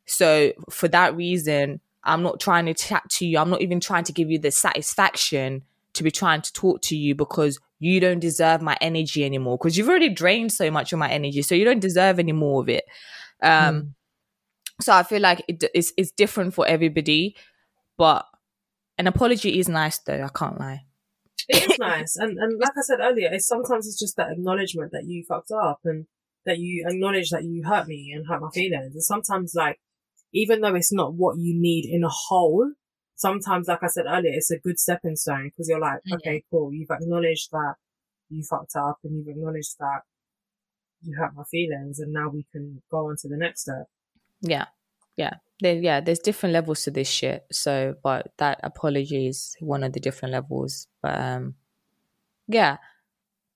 So for that reason, I'm not trying to chat to you. I'm not even trying to give you the satisfaction to be trying to talk to you because you don't deserve my energy anymore because you've already drained so much of my energy. So you don't deserve any more of it. Um, Mm. so I feel like it, it's, it's different for everybody, but an apology is nice though. I can't lie. it is nice. And and like I said earlier, it's sometimes it's just that acknowledgement that you fucked up and that you acknowledge that you hurt me and hurt my feelings. And sometimes like even though it's not what you need in a whole, sometimes like I said earlier, it's a good stepping stone because you're like, Mhm. okay, cool, you've acknowledged that you fucked up and you've acknowledged that you hurt my feelings and now we can go on to the next step. Yeah. Yeah. there, yeah, there's different levels to this shit. So, but that apology is one of the different levels. But um, yeah.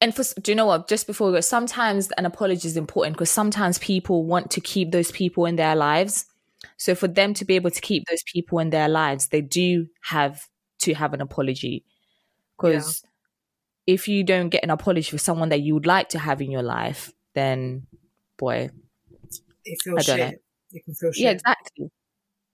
And for do you know what? Just before we go, sometimes an apology is important because sometimes people want to keep those people in their lives. So for them to be able to keep those people in their lives, they do have to have an apology. Because if you don't get an apology for someone that you would like to have in your life, then boy, It I feels don't know. shit. It can feel shit. yeah, exactly.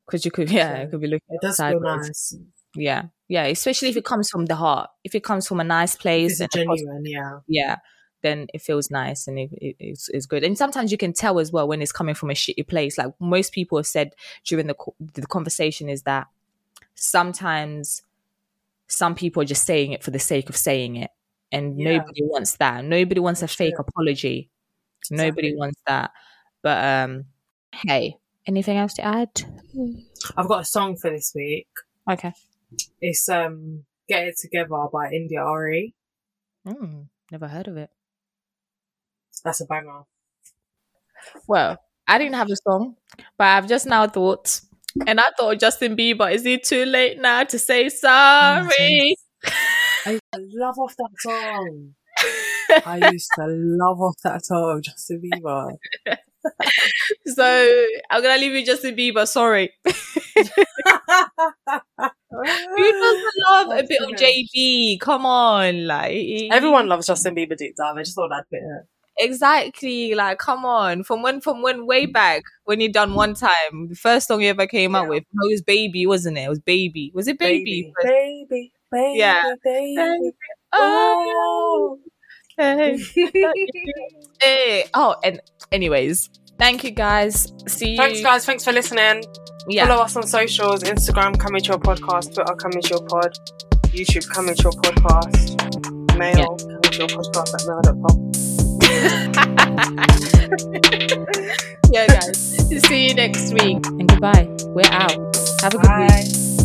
Because you could, yeah, So, it could be looking It does feel nice. Yeah, yeah, especially if it comes from the heart. If it comes from a nice place, and genuine, yeah. yeah, then it feels nice and it, it, it's, it's good. And sometimes you can tell as well when it's coming from a shitty place. Like most people have said during the the conversation is that sometimes some people are just saying it for the sake of saying it, and Yeah. nobody wants that. Nobody wants a fake True. apology. Nobody wants that. But um, hey, anything else to add? I've got a song for this week. Okay. It's um Get It Together by India.Arie. Mm, never heard of it. That's a banger. Well, I didn't have a song, but I've just now thought, and I thought Justin Bieber, is it too late now to say sorry? Mm, I love off that song. I used to love off that song, Justin Bieber. so I'm gonna leave you Justin Bieber. Sorry. Who doesn't love a bit of JB? Come on, like Everyone loves Justin Bieber deep down. I just thought I'd put it. Exactly like come on from when from when way mm. back when you done one time the first song you ever came out with no, it was baby wasn't it it was baby was it baby, baby, baby, baby, Yeah. baby. Oh. oh hey. Hey. oh and anyways thank you guys see you Thanks, guys. Thanks for listening. yeah Follow us on socials Instagram, Come Into Your Podcast, Twitter, Come Into Your Pod, YouTube, Come Into Your Podcast, mail, Yeah. Come Into Your Podcast at mail.com. yeah guys. See you next week. And goodbye. We're out. Have a good week. Bye.